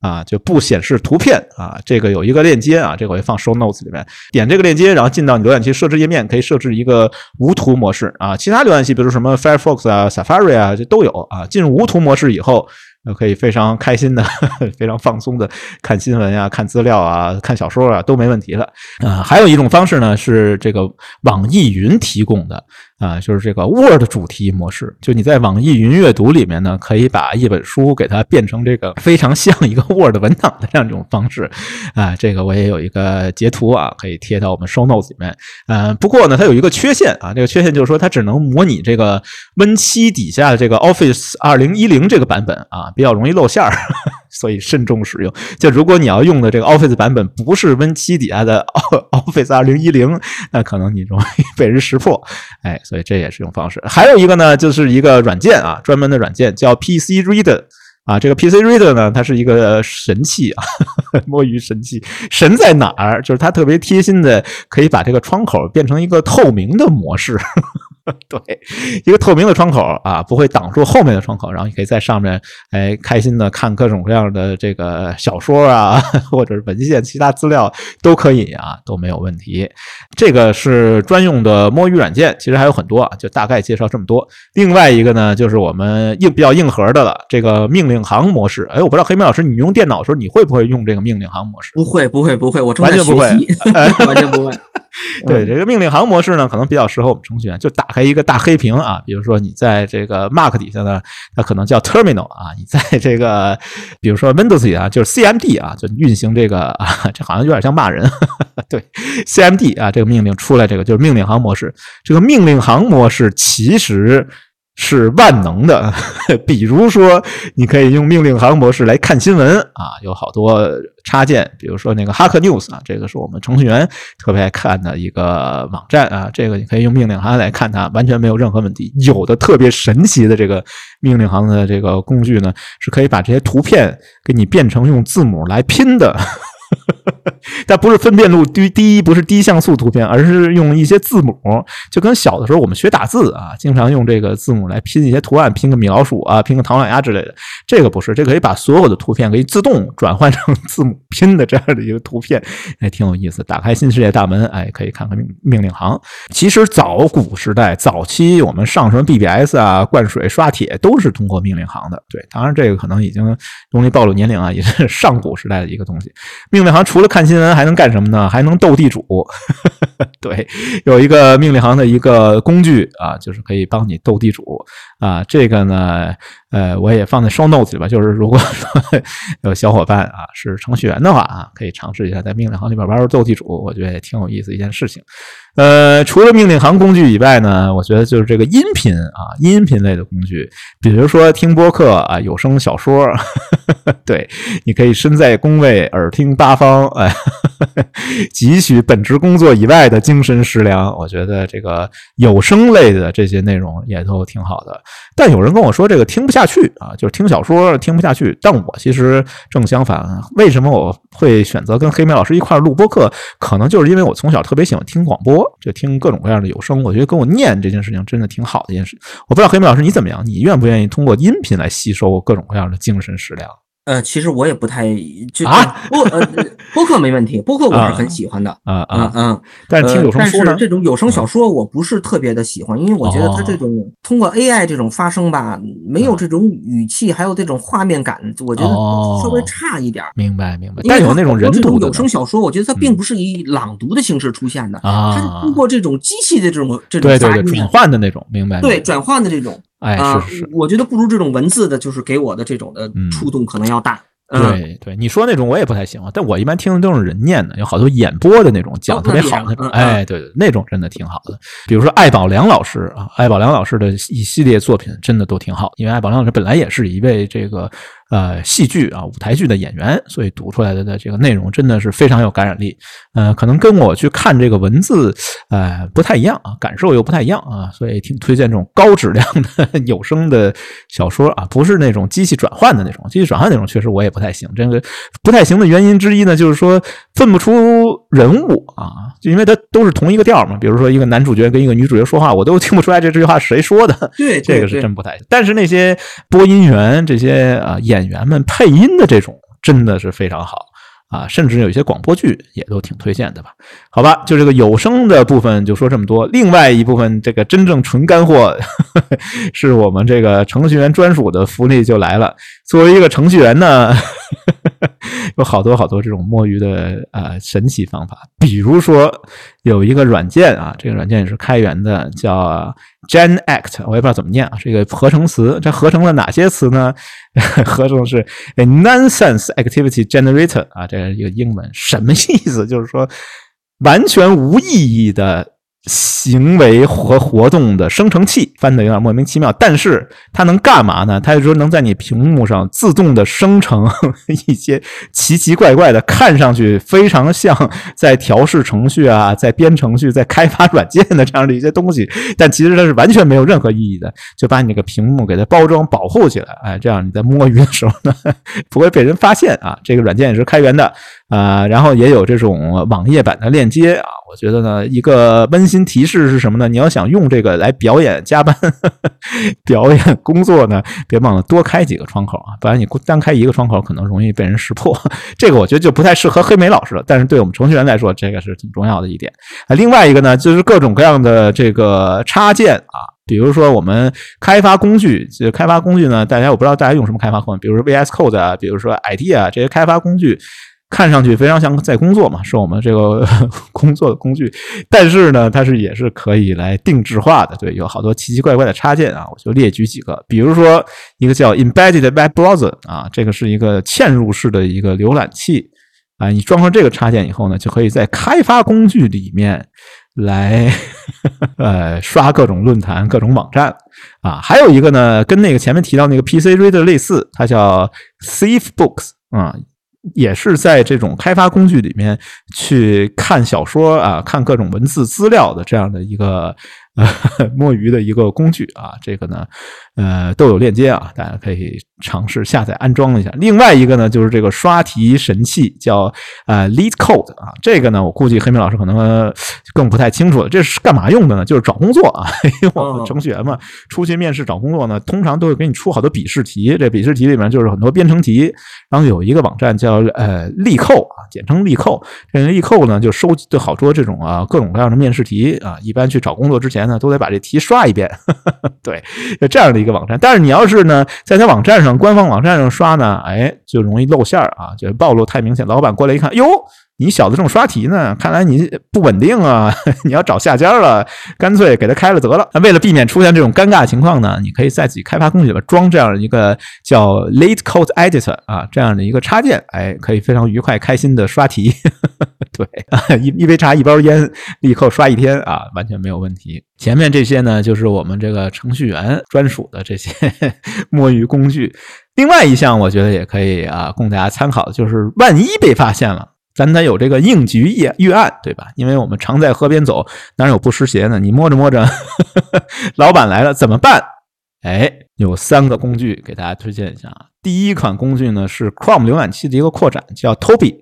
啊，就不显示图片啊。这个有一个链接啊，这个我会放 show notes 里面，点这个链接，然后进到你浏览器设置页面，可以设置一个无图模式啊。其他浏览器，比如什么 Firefox 啊、Safari 啊，这都有啊。进入无图模式以后。可以非常开心的、<laughs> 非常放松的看新闻啊、看资料啊、看小说啊，都没问题了。啊，还有一种方式呢，是这个网易云提供的。啊，就是这个 Word 主题模式，就你在网易云阅读里面呢，可以把一本书给它变成这个非常像一个 Word 文档的这样一种方式。啊，这个我也有一个截图啊，可以贴到我们 Show Notes 里面。嗯，不过呢，它有一个缺陷啊，这个缺陷就是说它只能模拟这个 Win7 底下的这个 Office 2010这个版本啊，比较容易露馅儿。所以慎重使用。就如果你要用的这个 Office 版本不是 Win7 底下的 <laughs> Office 2010，那可能你容易被人识破。哎，所以这也是一种方式。还有一个呢，就是一个软件啊，专门的软件叫 PC Reader 啊。这个 PC Reader 呢，它是一个神器啊，<laughs> 摸鱼神器。神在哪儿？就是它特别贴心的，可以把这个窗口变成一个透明的模式。<laughs> 对，一个透明的窗口啊，不会挡住后面的窗口，然后你可以在上面哎开心的看各种各样的这个小说啊，<laughs> 或者是文献、其他资料都可以啊，都没有问题。这个是专用的摸鱼软件，其实还有很多啊，就大概介绍这么多。另外一个呢，就是我们硬比较硬核的了，这个命令行模式。哎，我不知道黑妹老师，你用电脑的时候你会不会用这个命令行模式？不会，不会，不会，我完全不会，<laughs> 完全不会。<laughs> 对这个命令行模式呢，可能比较适合我们程序员，就打开一个大黑屏啊，比如说你在这个 Mac 底下呢，它可能叫 Terminal 啊，你在这个 <laughs> 比如说 Windows 里啊，就是 CMD 啊，就运行这个 <laughs> 啊，这好像有点像骂人，对 CMD 啊，这个命令出来，这个就是命令行模式。这个命令行模式其实。是万能的，<laughs> 比如说，你可以用命令行模式来看新闻啊，有好多插件，比如说那个 Hack News 啊，这个是我们程序员特别爱看的一个网站啊，这个你可以用命令行来看它，完全没有任何问题。有的特别神奇的这个命令行的这个工具呢，是可以把这些图片给你变成用字母来拼的。<laughs> 它不是分辨率低第一，不是低像素图片，而是用一些字母，就跟小的时候我们学打字啊，经常用这个字母来拼一些图案，拼个米老鼠啊，拼个唐老鸭之类的。这个不是，这可以把所有的图片可以自动转换成 <laughs> 字母拼的这样的一个图片，哎，挺有意思。打开新世界大门，哎，可以看看命命令行。其实早古时代早期，我们上什么 BBS 啊、灌水、刷帖都是通过命令行的。对，当然这个可能已经容易暴露年龄啊，也是上古时代的一个东西。命令行出除了看新闻还能干什么呢？还能斗地主。<laughs> 对，有一个命令行的一个工具啊，就是可以帮你斗地主啊。这个呢，呃，我也放在 show notes 里吧。就是如果说 <laughs> 有小伙伴啊是程序员的话啊，可以尝试一下在命令行里边玩玩斗地主，我觉得也挺有意思一件事情。呃，除了命令行工具以外呢，我觉得就是这个音频啊，音频类的工具，比如说听播客啊，有声小说，<laughs> 对，你可以身在工位，耳听八方，哎，<laughs> 汲取本职工作以外的精神食粮。我觉得这个有声类的这些内容也都挺好的。但有人跟我说这个听不下去啊，就是听小说听不下去。但我其实正相反，为什么我会选择跟黑妹老师一块录播客？可能就是因为我从小特别喜欢听广播。就听各种各样的有声，我觉得跟我念这件事情真的挺好的一件事。我不知道黑妹老师你怎么样，你愿不愿意通过音频来吸收各种各样的精神食粮？呃，其实我也不太就啊，播呃播客没问题，播客我是很喜欢的啊啊嗯，但是听有声书呢，这种有声小说我不是特别的喜欢，因为我觉得它这种通过 AI 这种发声吧，没有这种语气，还有这种画面感，我觉得稍微差一点。明白明白，但有那种人读有声小说，我觉得它并不是以朗读的形式出现的，它是通过这种机器的这种这种对对对转换的那种，明白？对转换的这种。哎，是是，我觉得不如这种文字的，就是给我的这种的触动可能要大。对对，你说那种我也不太喜欢，但我一般听的都是人念的，有好多演播的那种讲特别好那种。哎，对对，那种真的挺好的。比如说艾宝良老师啊，艾宝良老师的一系列作品真的都挺好，因为艾宝良老师本来也是一位这个。呃，戏剧啊，舞台剧的演员，所以读出来的的这个内容真的是非常有感染力。呃，可能跟我去看这个文字，呃，不太一样啊，感受又不太一样啊，所以挺推荐这种高质量的有声的小说啊，不是那种机器转换的那种。机器转换那种确实我也不太行。这个不太行的原因之一呢，就是说分不出人物啊，就因为它都是同一个调嘛。比如说一个男主角跟一个女主角说话，我都听不出来这这句话是谁说的。对，<laughs> 这个是真不太行。但是那些播音员这些啊演。演员们配音的这种真的是非常好。啊，甚至有一些广播剧也都挺推荐的吧？好吧，就这个有声的部分就说这么多。另外一部分，这个真正纯干货，<laughs> 是我们这个程序员专属的福利就来了。作为一个程序员呢，<laughs> 有好多好多这种摸鱼的呃神奇方法。比如说有一个软件啊，这个软件也是开源的，叫 GenAct，我也不知道怎么念啊，是一个合成词，这合成了哪些词呢？<laughs> 合成是 a nonsense activity generator 啊，这是一个英文，什么意思？<laughs> 就是说完全无意义的。行为和活动的生成器翻的有点莫名其妙，但是它能干嘛呢？它就说能在你屏幕上自动的生成一些奇奇怪怪的，看上去非常像在调试程序啊，在编程序、在开发软件的这样的一些东西，但其实它是完全没有任何意义的，就把你这个屏幕给它包装保护起来，哎，这样你在摸鱼的时候呢，不会被人发现啊。这个软件也是开源的。啊，然后也有这种网页版的链接啊，我觉得呢，一个温馨提示是什么呢？你要想用这个来表演加班、<laughs> 表演工作呢，别忘了多开几个窗口啊，不然你单开一个窗口可能容易被人识破。<laughs> 这个我觉得就不太适合黑莓老师了，但是对我们程序员来说，这个是挺重要的一点啊。另外一个呢，就是各种各样的这个插件啊，比如说我们开发工具，这开发工具呢，大家我不知道大家用什么开发工具，比如说 VS Code 啊，比如说 IT 啊，这些开发工具。看上去非常像在工作嘛，是我们这个 <laughs> 工作的工具，但是呢，它是也是可以来定制化的。对，有好多奇奇怪怪的插件啊，我就列举几个，比如说一个叫 Embedded Web Browser 啊，这个是一个嵌入式的一个浏览器啊，你装上这个插件以后呢，就可以在开发工具里面来 <laughs> 呃刷各种论坛、各种网站啊。还有一个呢，跟那个前面提到那个 PC Reader 类似，它叫 Thief Books 啊。也是在这种开发工具里面去看小说啊，看各种文字资料的这样的一个。呃，<laughs> 摸鱼的一个工具啊，这个呢，呃，都有链接啊，大家可以尝试下载安装一下。另外一个呢，就是这个刷题神器，叫呃 Lead Code 啊，这个呢，我估计黑明老师可能更不太清楚了，这是干嘛用的呢？就是找工作啊，<laughs> 因为我们程序员嘛，出去面试找工作呢，通常都会给你出好多笔试题，这笔试题里面就是很多编程题。然后有一个网站叫呃力扣啊，简称力扣，这个力扣呢就收集好多这种啊各种各样的面试题啊，一般去找工作之前。呢都得把这题刷一遍，<laughs> 对，这样的一个网站。但是你要是呢，在他网站上、官方网站上刷呢，哎，就容易露馅儿啊，就暴露太明显。老板过来一看，哟。你小子这种刷题呢？看来你不稳定啊！<laughs> 你要找下家了，干脆给他开了得了。为了避免出现这种尴尬情况呢，你可以在自己开发工具里边装这样一个叫 Late Code Editor 啊这样的一个插件，哎，可以非常愉快、开心的刷题。<laughs> 对，一一杯茶、一包烟，立刻刷一天啊，完全没有问题。前面这些呢，就是我们这个程序员专属的这些 <laughs> 摸鱼工具。另外一项，我觉得也可以啊，供大家参考，就是万一被发现了。咱得有这个应急预预案，对吧？因为我们常在河边走，哪有不湿鞋呢？你摸着摸着，<laughs> 老板来了怎么办？哎，有三个工具给大家推荐一下啊。第一款工具呢是 Chrome 浏览器的一个扩展，叫 Toby。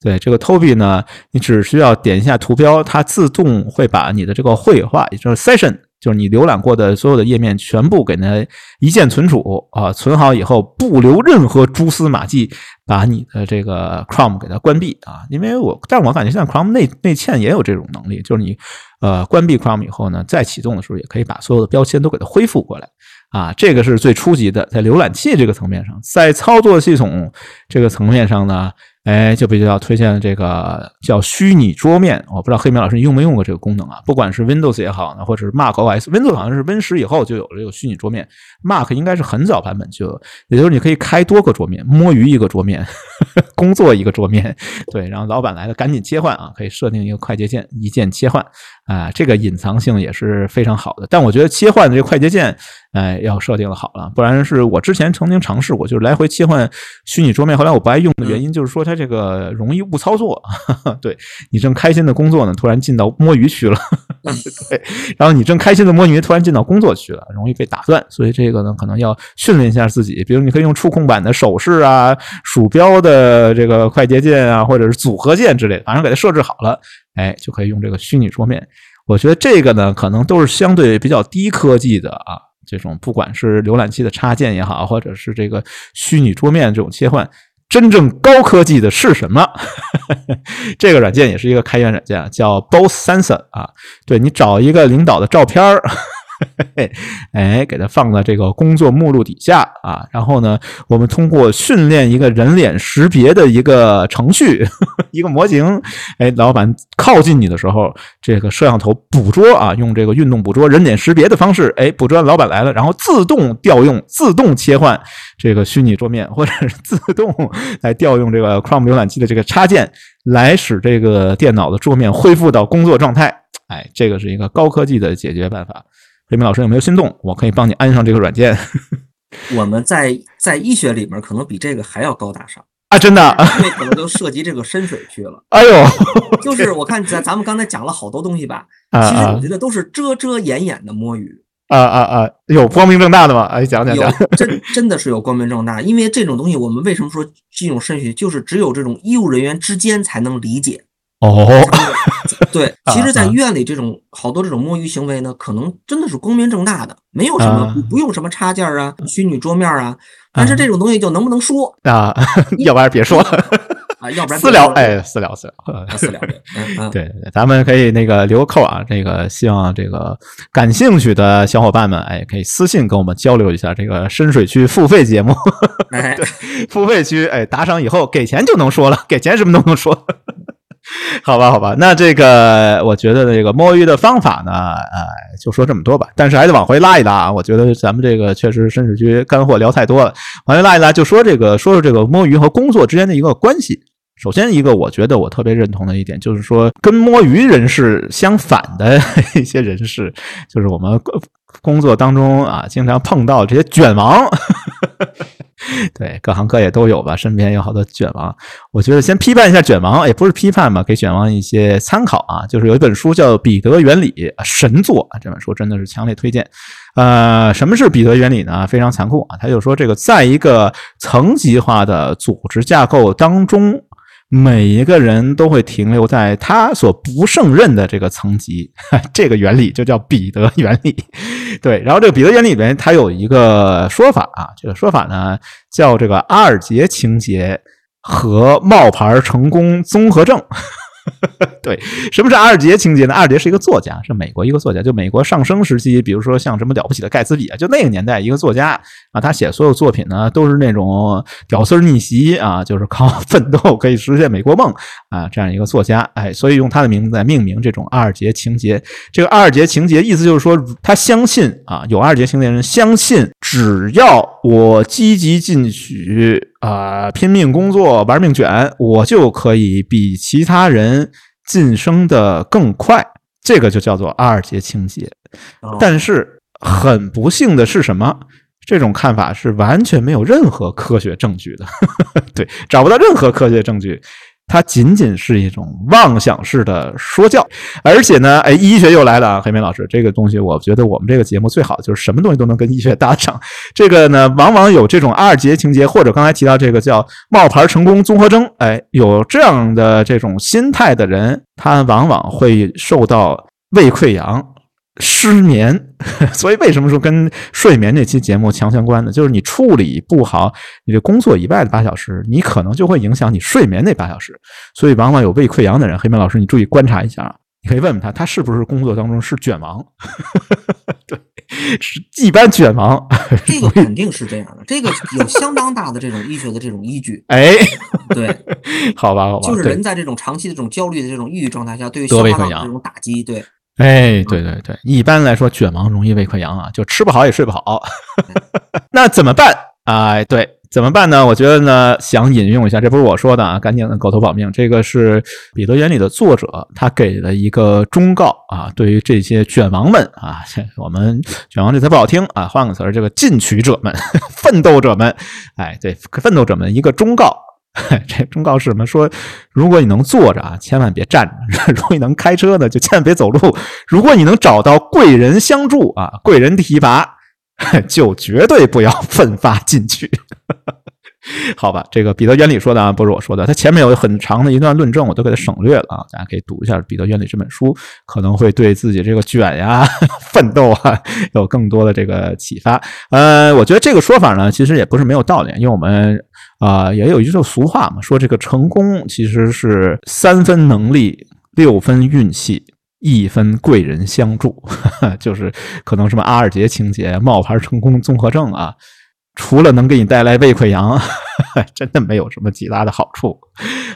对这个 Toby 呢，你只需要点一下图标，它自动会把你的这个会话，也就是 Session。就是你浏览过的所有的页面全部给它一键存储啊，存好以后不留任何蛛丝马迹，把你的这个 Chrome 给它关闭啊。因为我，但我感觉现在 Chrome 内内嵌也有这种能力，就是你呃关闭 Chrome 以后呢，再启动的时候也可以把所有的标签都给它恢复过来啊。这个是最初级的，在浏览器这个层面上，在操作系统这个层面上呢。哎，就比较推荐这个叫虚拟桌面。我不知道黑米老师你用没用过这个功能啊？不管是 Windows 也好呢，或者是 Mac OS，Windows 好像是 Win 十以后就有了这个虚拟桌面，Mac 应该是很早版本就，有，也就是你可以开多个桌面，摸鱼一个桌面，<laughs> 工作一个桌面，对，然后老板来了赶紧切换啊，可以设定一个快捷键，一键切换啊，这个隐藏性也是非常好的。但我觉得切换的这个快捷键。哎，要设定的好了，不然是我之前曾经尝试过，就是来回切换虚拟桌面，后来我不爱用的原因就是说它这个容易误操作。<laughs> 对你正开心的工作呢，突然进到摸鱼区了，<laughs> 对，然后你正开心的摸鱼，突然进到工作区了，容易被打断。所以这个呢，可能要训练一下自己，比如你可以用触控板的手势啊，鼠标的这个快捷键啊，或者是组合键之类的，反正给它设置好了，哎，就可以用这个虚拟桌面。我觉得这个呢，可能都是相对比较低科技的啊。这种不管是浏览器的插件也好，或者是这个虚拟桌面这种切换，真正高科技的是什么？<laughs> 这个软件也是一个开源软件，叫 Both Sensor 啊。对你找一个领导的照片儿。<laughs> 哎，给它放在这个工作目录底下啊，然后呢，我们通过训练一个人脸识别的一个程序，<laughs> 一个模型，哎，老板靠近你的时候，这个摄像头捕捉啊，用这个运动捕捉人脸识别的方式，哎，捕捉老板来了，然后自动调用、自动切换 <laughs> 这个虚拟桌面，或者是自动来调用这个 Chrome 浏览器的这个插件，来使这个电脑的桌面恢复到工作状态。哎，这个是一个高科技的解决办法。黑明老师有没有心动？我可以帮你安上这个软件。<laughs> 我们在在医学里面可能比这个还要高大上啊！真的，因为可能都涉及这个深水区了。<laughs> 哎呦，<laughs> 就是我看咱咱们刚才讲了好多东西吧，其实我觉得都是遮遮掩掩的摸鱼啊啊啊！有光明正大的吗？哎，讲讲讲，真真的是有光明正大，因为这种东西我们为什么说这种渗水，就是只有这种医务人员之间才能理解。哦，<laughs> 对，<laughs> 其实，在医院里这种好多这种摸鱼行为呢，可能真的是光明正大的，没有什么不不用什么插件啊、虚拟桌面啊，但是这种东西就能不能说啊？<laughs> 要不然别说啊，要不然私聊，哎，私聊私聊，私聊，对对对，咱们可以那个留个扣啊，这个希望这个感兴趣的小伙伴们，哎，可以私信跟我们交流一下这个深水区付费节目，对，付费区，哎，打赏以后给钱就能说了，给钱什么都能说。好吧，好吧，那这个我觉得这个摸鱼的方法呢，呃，就说这么多吧。但是还得往回拉一拉啊，我觉得咱们这个确实深水区干货聊太多了，往回拉一拉，就说这个说说这个摸鱼和工作之间的一个关系。首先，一个我觉得我特别认同的一点，就是说跟摸鱼人士相反的一些人士，就是我们工作当中啊，经常碰到这些卷王。<laughs> 对，各行各业都有吧，身边有好多卷王。我觉得先批判一下卷王，也不是批判吧，给卷王一些参考啊。就是有一本书叫《彼得原理》，神作啊，这本书真的是强烈推荐。呃，什么是彼得原理呢？非常残酷啊，他就说这个，在一个层级化的组织架构当中。每一个人都会停留在他所不胜任的这个层级，<laughs> 这个原理就叫彼得原理。对，然后这个彼得原理里面，它有一个说法啊，这个说法呢叫这个阿尔杰情节和冒牌成功综合症。<laughs> 对，什么是阿尔杰情节呢？阿尔杰是一个作家，是美国一个作家，就美国上升时期，比如说像什么了不起的盖茨比啊，就那个年代一个作家啊，他写所有作品呢都是那种屌丝逆袭啊，就是靠 <laughs> 奋斗可以实现美国梦啊，这样一个作家，哎，所以用他的名字来命名这种阿尔杰情节。这个阿尔杰情节意思就是说，他相信啊，有阿尔杰情节的人相信，只要我积极进取。啊，拼命工作，玩命卷，我就可以比其他人晋升的更快。这个就叫做阿尔杰情节。但是很不幸的是什么？这种看法是完全没有任何科学证据的。<laughs> 对，找不到任何科学证据。它仅仅是一种妄想式的说教，而且呢，哎，医学又来了啊！黑梅老师，这个东西，我觉得我们这个节目最好就是什么东西都能跟医学搭上。这个呢，往往有这种阿尔杰情节，或者刚才提到这个叫冒牌成功综合征，哎，有这样的这种心态的人，他往往会受到胃溃疡。失眠，<laughs> 所以为什么说跟睡眠这期节目强相关呢？就是你处理不好你的工作以外的八小时，你可能就会影响你睡眠那八小时。所以往往有胃溃疡的人，黑妹老师，你注意观察一下，你可以问问他，他是不是工作当中是卷王？<laughs> 对，是一般卷王。<laughs> 这个肯定是这样的，这个有相当大的这种医学的这种依据。哎，对，好吧，好吧，就是人在这种长期的这种焦虑的这种抑郁状态下，对于消化道这种打击，对。哎，对对对，一般来说卷王容易胃溃疡啊，就吃不好也睡不好。<laughs> 那怎么办啊？对，怎么办呢？我觉得呢，想引用一下，这不是我说的啊，赶紧的狗头保命。这个是《彼得原理》的作者他给了一个忠告啊，对于这些卷王们啊，<laughs> 我们卷王这词不好听啊，换个词儿，这个进取者们、<laughs> 奋斗者们，哎，对，奋斗者们一个忠告。<laughs> 这忠告是什么？说如果你能坐着啊，千万别站着；<laughs> 如果你能开车呢，就千万别走路；如果你能找到贵人相助啊，贵人提拔，<laughs> 就绝对不要奋发进取。<laughs> 好吧，这个彼得原理说的啊，不是我说的，他前面有很长的一段论证，我都给他省略了啊，大家可以读一下《彼得原理》这本书，可能会对自己这个卷呀、<laughs> 奋斗啊有更多的这个启发。呃，我觉得这个说法呢，其实也不是没有道理，因为我们啊、也有一句俗话嘛，说这个成功其实是三分能力，六分运气。一分贵人相助，<laughs> 就是可能什么阿尔杰情节、冒牌成功综合症啊，除了能给你带来胃溃疡，<laughs> 真的没有什么其他的好处。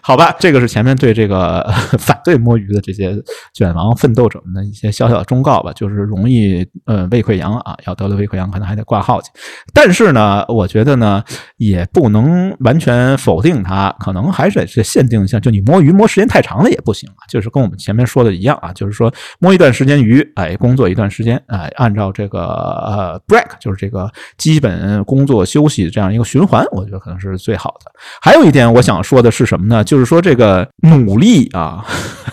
好吧，这个是前面对这个 <laughs> 反对摸鱼的这些卷王奋斗者们的一些小小的忠告吧，就是容易呃胃溃疡啊，要得了胃溃疡可能还得挂号去。但是呢，我觉得呢，也不能完全否定它，可能还是得是限定一下，就你摸鱼摸时间太长了也不行啊，就是跟我们前面说的一样啊，就是说摸一段时间鱼，哎，工作一段时间，哎，按照这个呃 break，就是这个基本工作休息这样一个循环，我觉得可能是是最好的。还有一点我想说的是什么呢？就是说这个努力啊，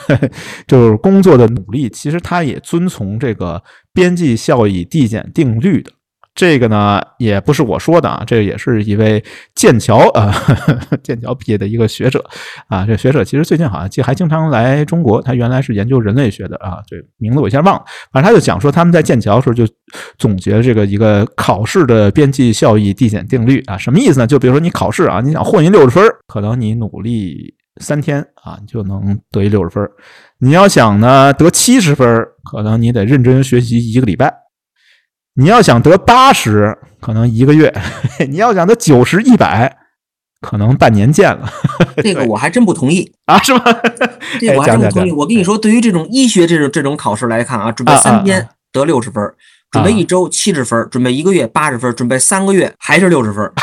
<laughs> 就是工作的努力，其实它也遵从这个边际效益递减定律的。这个呢，也不是我说的啊，这个也是一位剑桥啊，<laughs> 剑桥毕业的一个学者啊。这学者其实最近好像还经常来中国，他原来是研究人类学的啊，这名字我一下忘了。反正他就讲说，他们在剑桥的时候就总结这个一个考试的边际效益递减定律啊，什么意思呢？就比如说你考试啊，你想混一六十分，可能你努力三天啊，你就能得一六十分。你要想呢得七十分，可能你得认真学习一个礼拜。你要想得八十，可能一个月；<laughs> 你要想得九十、一百，可能半年见了。<laughs> 这个我还真不同意，啊，是吗？<laughs> 这个我还真不同意。我跟你说，对于这种医学这种这种考试来看啊，准备三天得六十分儿，准备一周七十分儿，准备一个月八十分儿，准备三个月还是六十分儿。<laughs>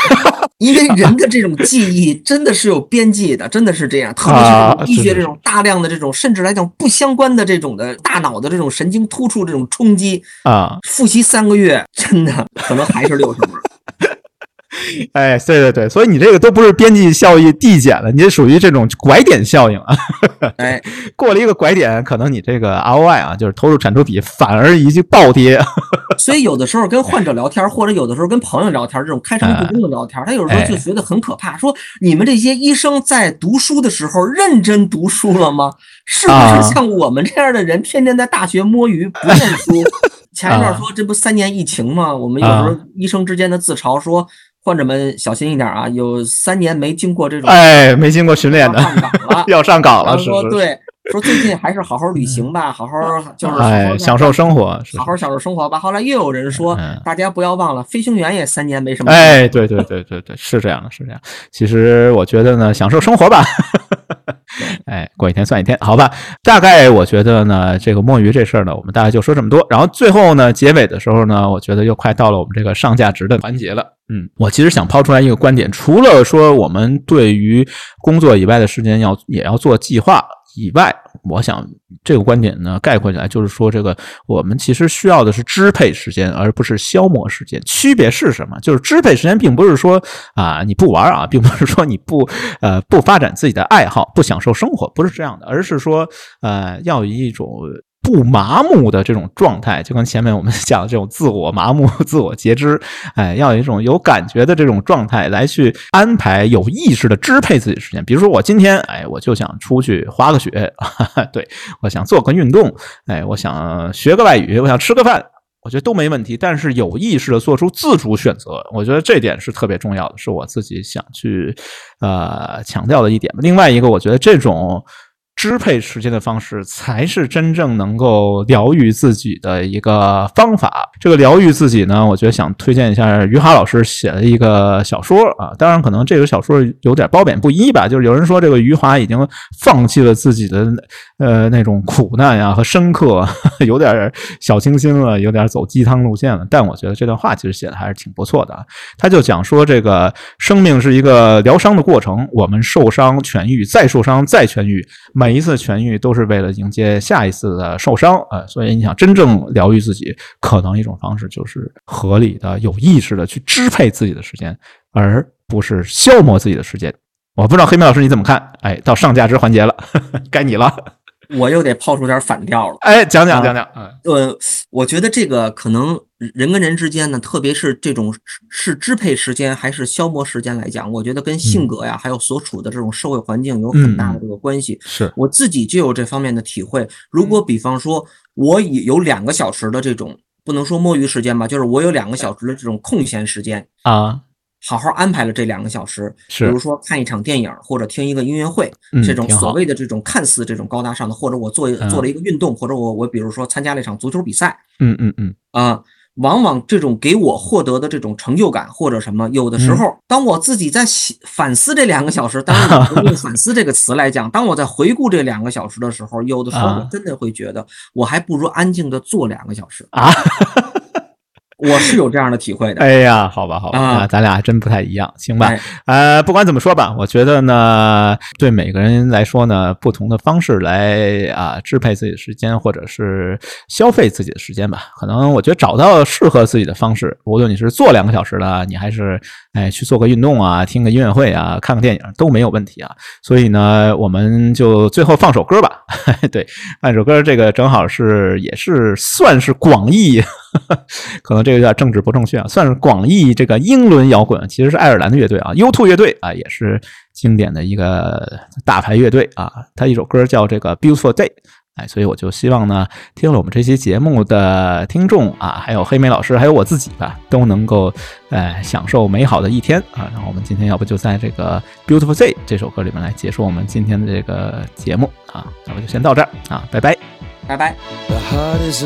因为人的这种记忆真的是有边际的，真的是这样。特别是医学这种大量的这种，甚至来讲不相关的这种的大脑的这种神经突触这种冲击，啊，复习三个月，真的可能还是六十分儿。<laughs> 哎，对对对，所以你这个都不是边际效益递减了，你这属于这种拐点效应啊。哎，<laughs> 过了一个拐点，可能你这个 ROI 啊，就是投入产出比反而已经暴跌。<laughs> 所以有的时候跟患者聊天，或者有的时候跟朋友聊天，这种开诚布公的聊天，他有时候就觉得很可怕，说你们这些医生在读书的时候认真读书了吗？是不啊是像我们这样的人，天天在大学摸鱼不念书？前一段说这不三年疫情吗？我们有时候医生之间的自嘲说，患者们小心一点啊，有三年没经过这种哎，没经过训练的，要上岗了 <laughs> 要上岗了，是是是。说对，说最近还是好好旅行吧，好好就是好好哎，享受生活，好好享受生活吧。后来又有人说嗯，大家不要忘了，飞行员也三年没什么。哎，对对对对对，是这样的，是这样。其实我觉得呢，享受生活吧。<laughs> 哎，过一天算一天，好吧。大概我觉得呢，这个摸鱼这事儿呢，我们大概就说这么多。然后最后呢，结尾的时候呢，我觉得又快到了我们这个上价值的环节了。嗯，我其实想抛出来一个观点，除了说我们对于工作以外的时间要也要做计划以外，我想这个观点呢概括起来就是说，这个我们其实需要的是支配时间，而不是消磨时间。区别是什么？就是支配时间，并不是说啊你不玩啊，并不是说你不呃不发展自己的爱好，不享受生活，不是这样的，而是说呃要以一种。不麻木的这种状态，就跟前面我们讲的这种自我麻木、<laughs> 自我截肢，哎，要有一种有感觉的这种状态来去安排有意识的支配自己时间。比如说，我今天，哎，我就想出去滑个雪，<laughs> 对我想做个运动，哎，我想学个外语，我想吃个饭，我觉得都没问题。但是有意识的做出自主选择，我觉得这点是特别重要的，是我自己想去呃强调的一点。另外一个，我觉得这种。支配时间的方式才是真正能够疗愈自己的一个方法。这个疗愈自己呢，我觉得想推荐一下余华老师写的一个小说啊。当然，可能这个小说有点褒贬不一吧。就是有人说这个余华已经放弃了自己的呃那种苦难呀和深刻，<laughs> 有点小清新了，有点走鸡汤路线了。但我觉得这段话其实写的还是挺不错的啊。他就讲说，这个生命是一个疗伤的过程，我们受伤、痊愈、再受伤、再痊愈。每一次痊愈都是为了迎接下一次的受伤，呃，所以你想真正疗愈自己，可能一种方式就是合理的、有意识的去支配自己的时间，而不是消磨自己的时间。我不知道黑妹老师你怎么看？哎，到上价值环节了，<laughs> 该你了。我又得抛出点反调了。哎，讲讲讲讲，嗯呃，我觉得这个可能人跟人之间呢，特别是这种是支配时间还是消磨时间来讲，我觉得跟性格呀，还有所处的这种社会环境有很大的这个关系。是我自己就有这方面的体会。如果比方说，我有两个小时的这种不能说摸鱼时间吧，就是我有两个小时的这种空闲时间啊。好好安排了这两个小时，比如说看一场电影或者听一个音乐会，这种所谓的这种看似这种高大上的，或者我做做了一个运动，或者我我比如说参加了一场足球比赛，嗯嗯嗯啊，往往这种给我获得的这种成就感或者什么，有的时候当我自己在反思这两个小时，当然不用反思这个词来讲，当我在回顾这两个小时的时候，有的时候我真的会觉得，我还不如安静的坐两个小时。啊。我是有这样的体会的。哎呀，好吧，好吧，啊，咱俩还真不太一样，行吧？呃，不管怎么说吧，我觉得呢，对每个人来说呢，不同的方式来啊支配自己的时间，或者是消费自己的时间吧。可能我觉得找到适合自己的方式，无论你是坐两个小时的，你还是哎去做个运动啊，听个音乐会啊，看个电影都没有问题啊。所以呢，我们就最后放首歌吧。<laughs> 对，放首歌，这个正好是也是算是广义。<laughs> 可能这个有点政治不正确啊，算是广义这个英伦摇滚，其实是爱尔兰的乐队啊，U2 乐队啊，也是经典的一个大牌乐队啊。他一首歌叫这个 Beautiful Day，哎，所以我就希望呢，听了我们这期节目的听众啊，还有黑莓老师，还有我自己吧，都能够呃享受美好的一天啊。然后我们今天要不就在这个 Beautiful Day 这首歌里面来结束我们今天的这个节目啊，那我就先到这儿啊，拜拜，拜拜。shoots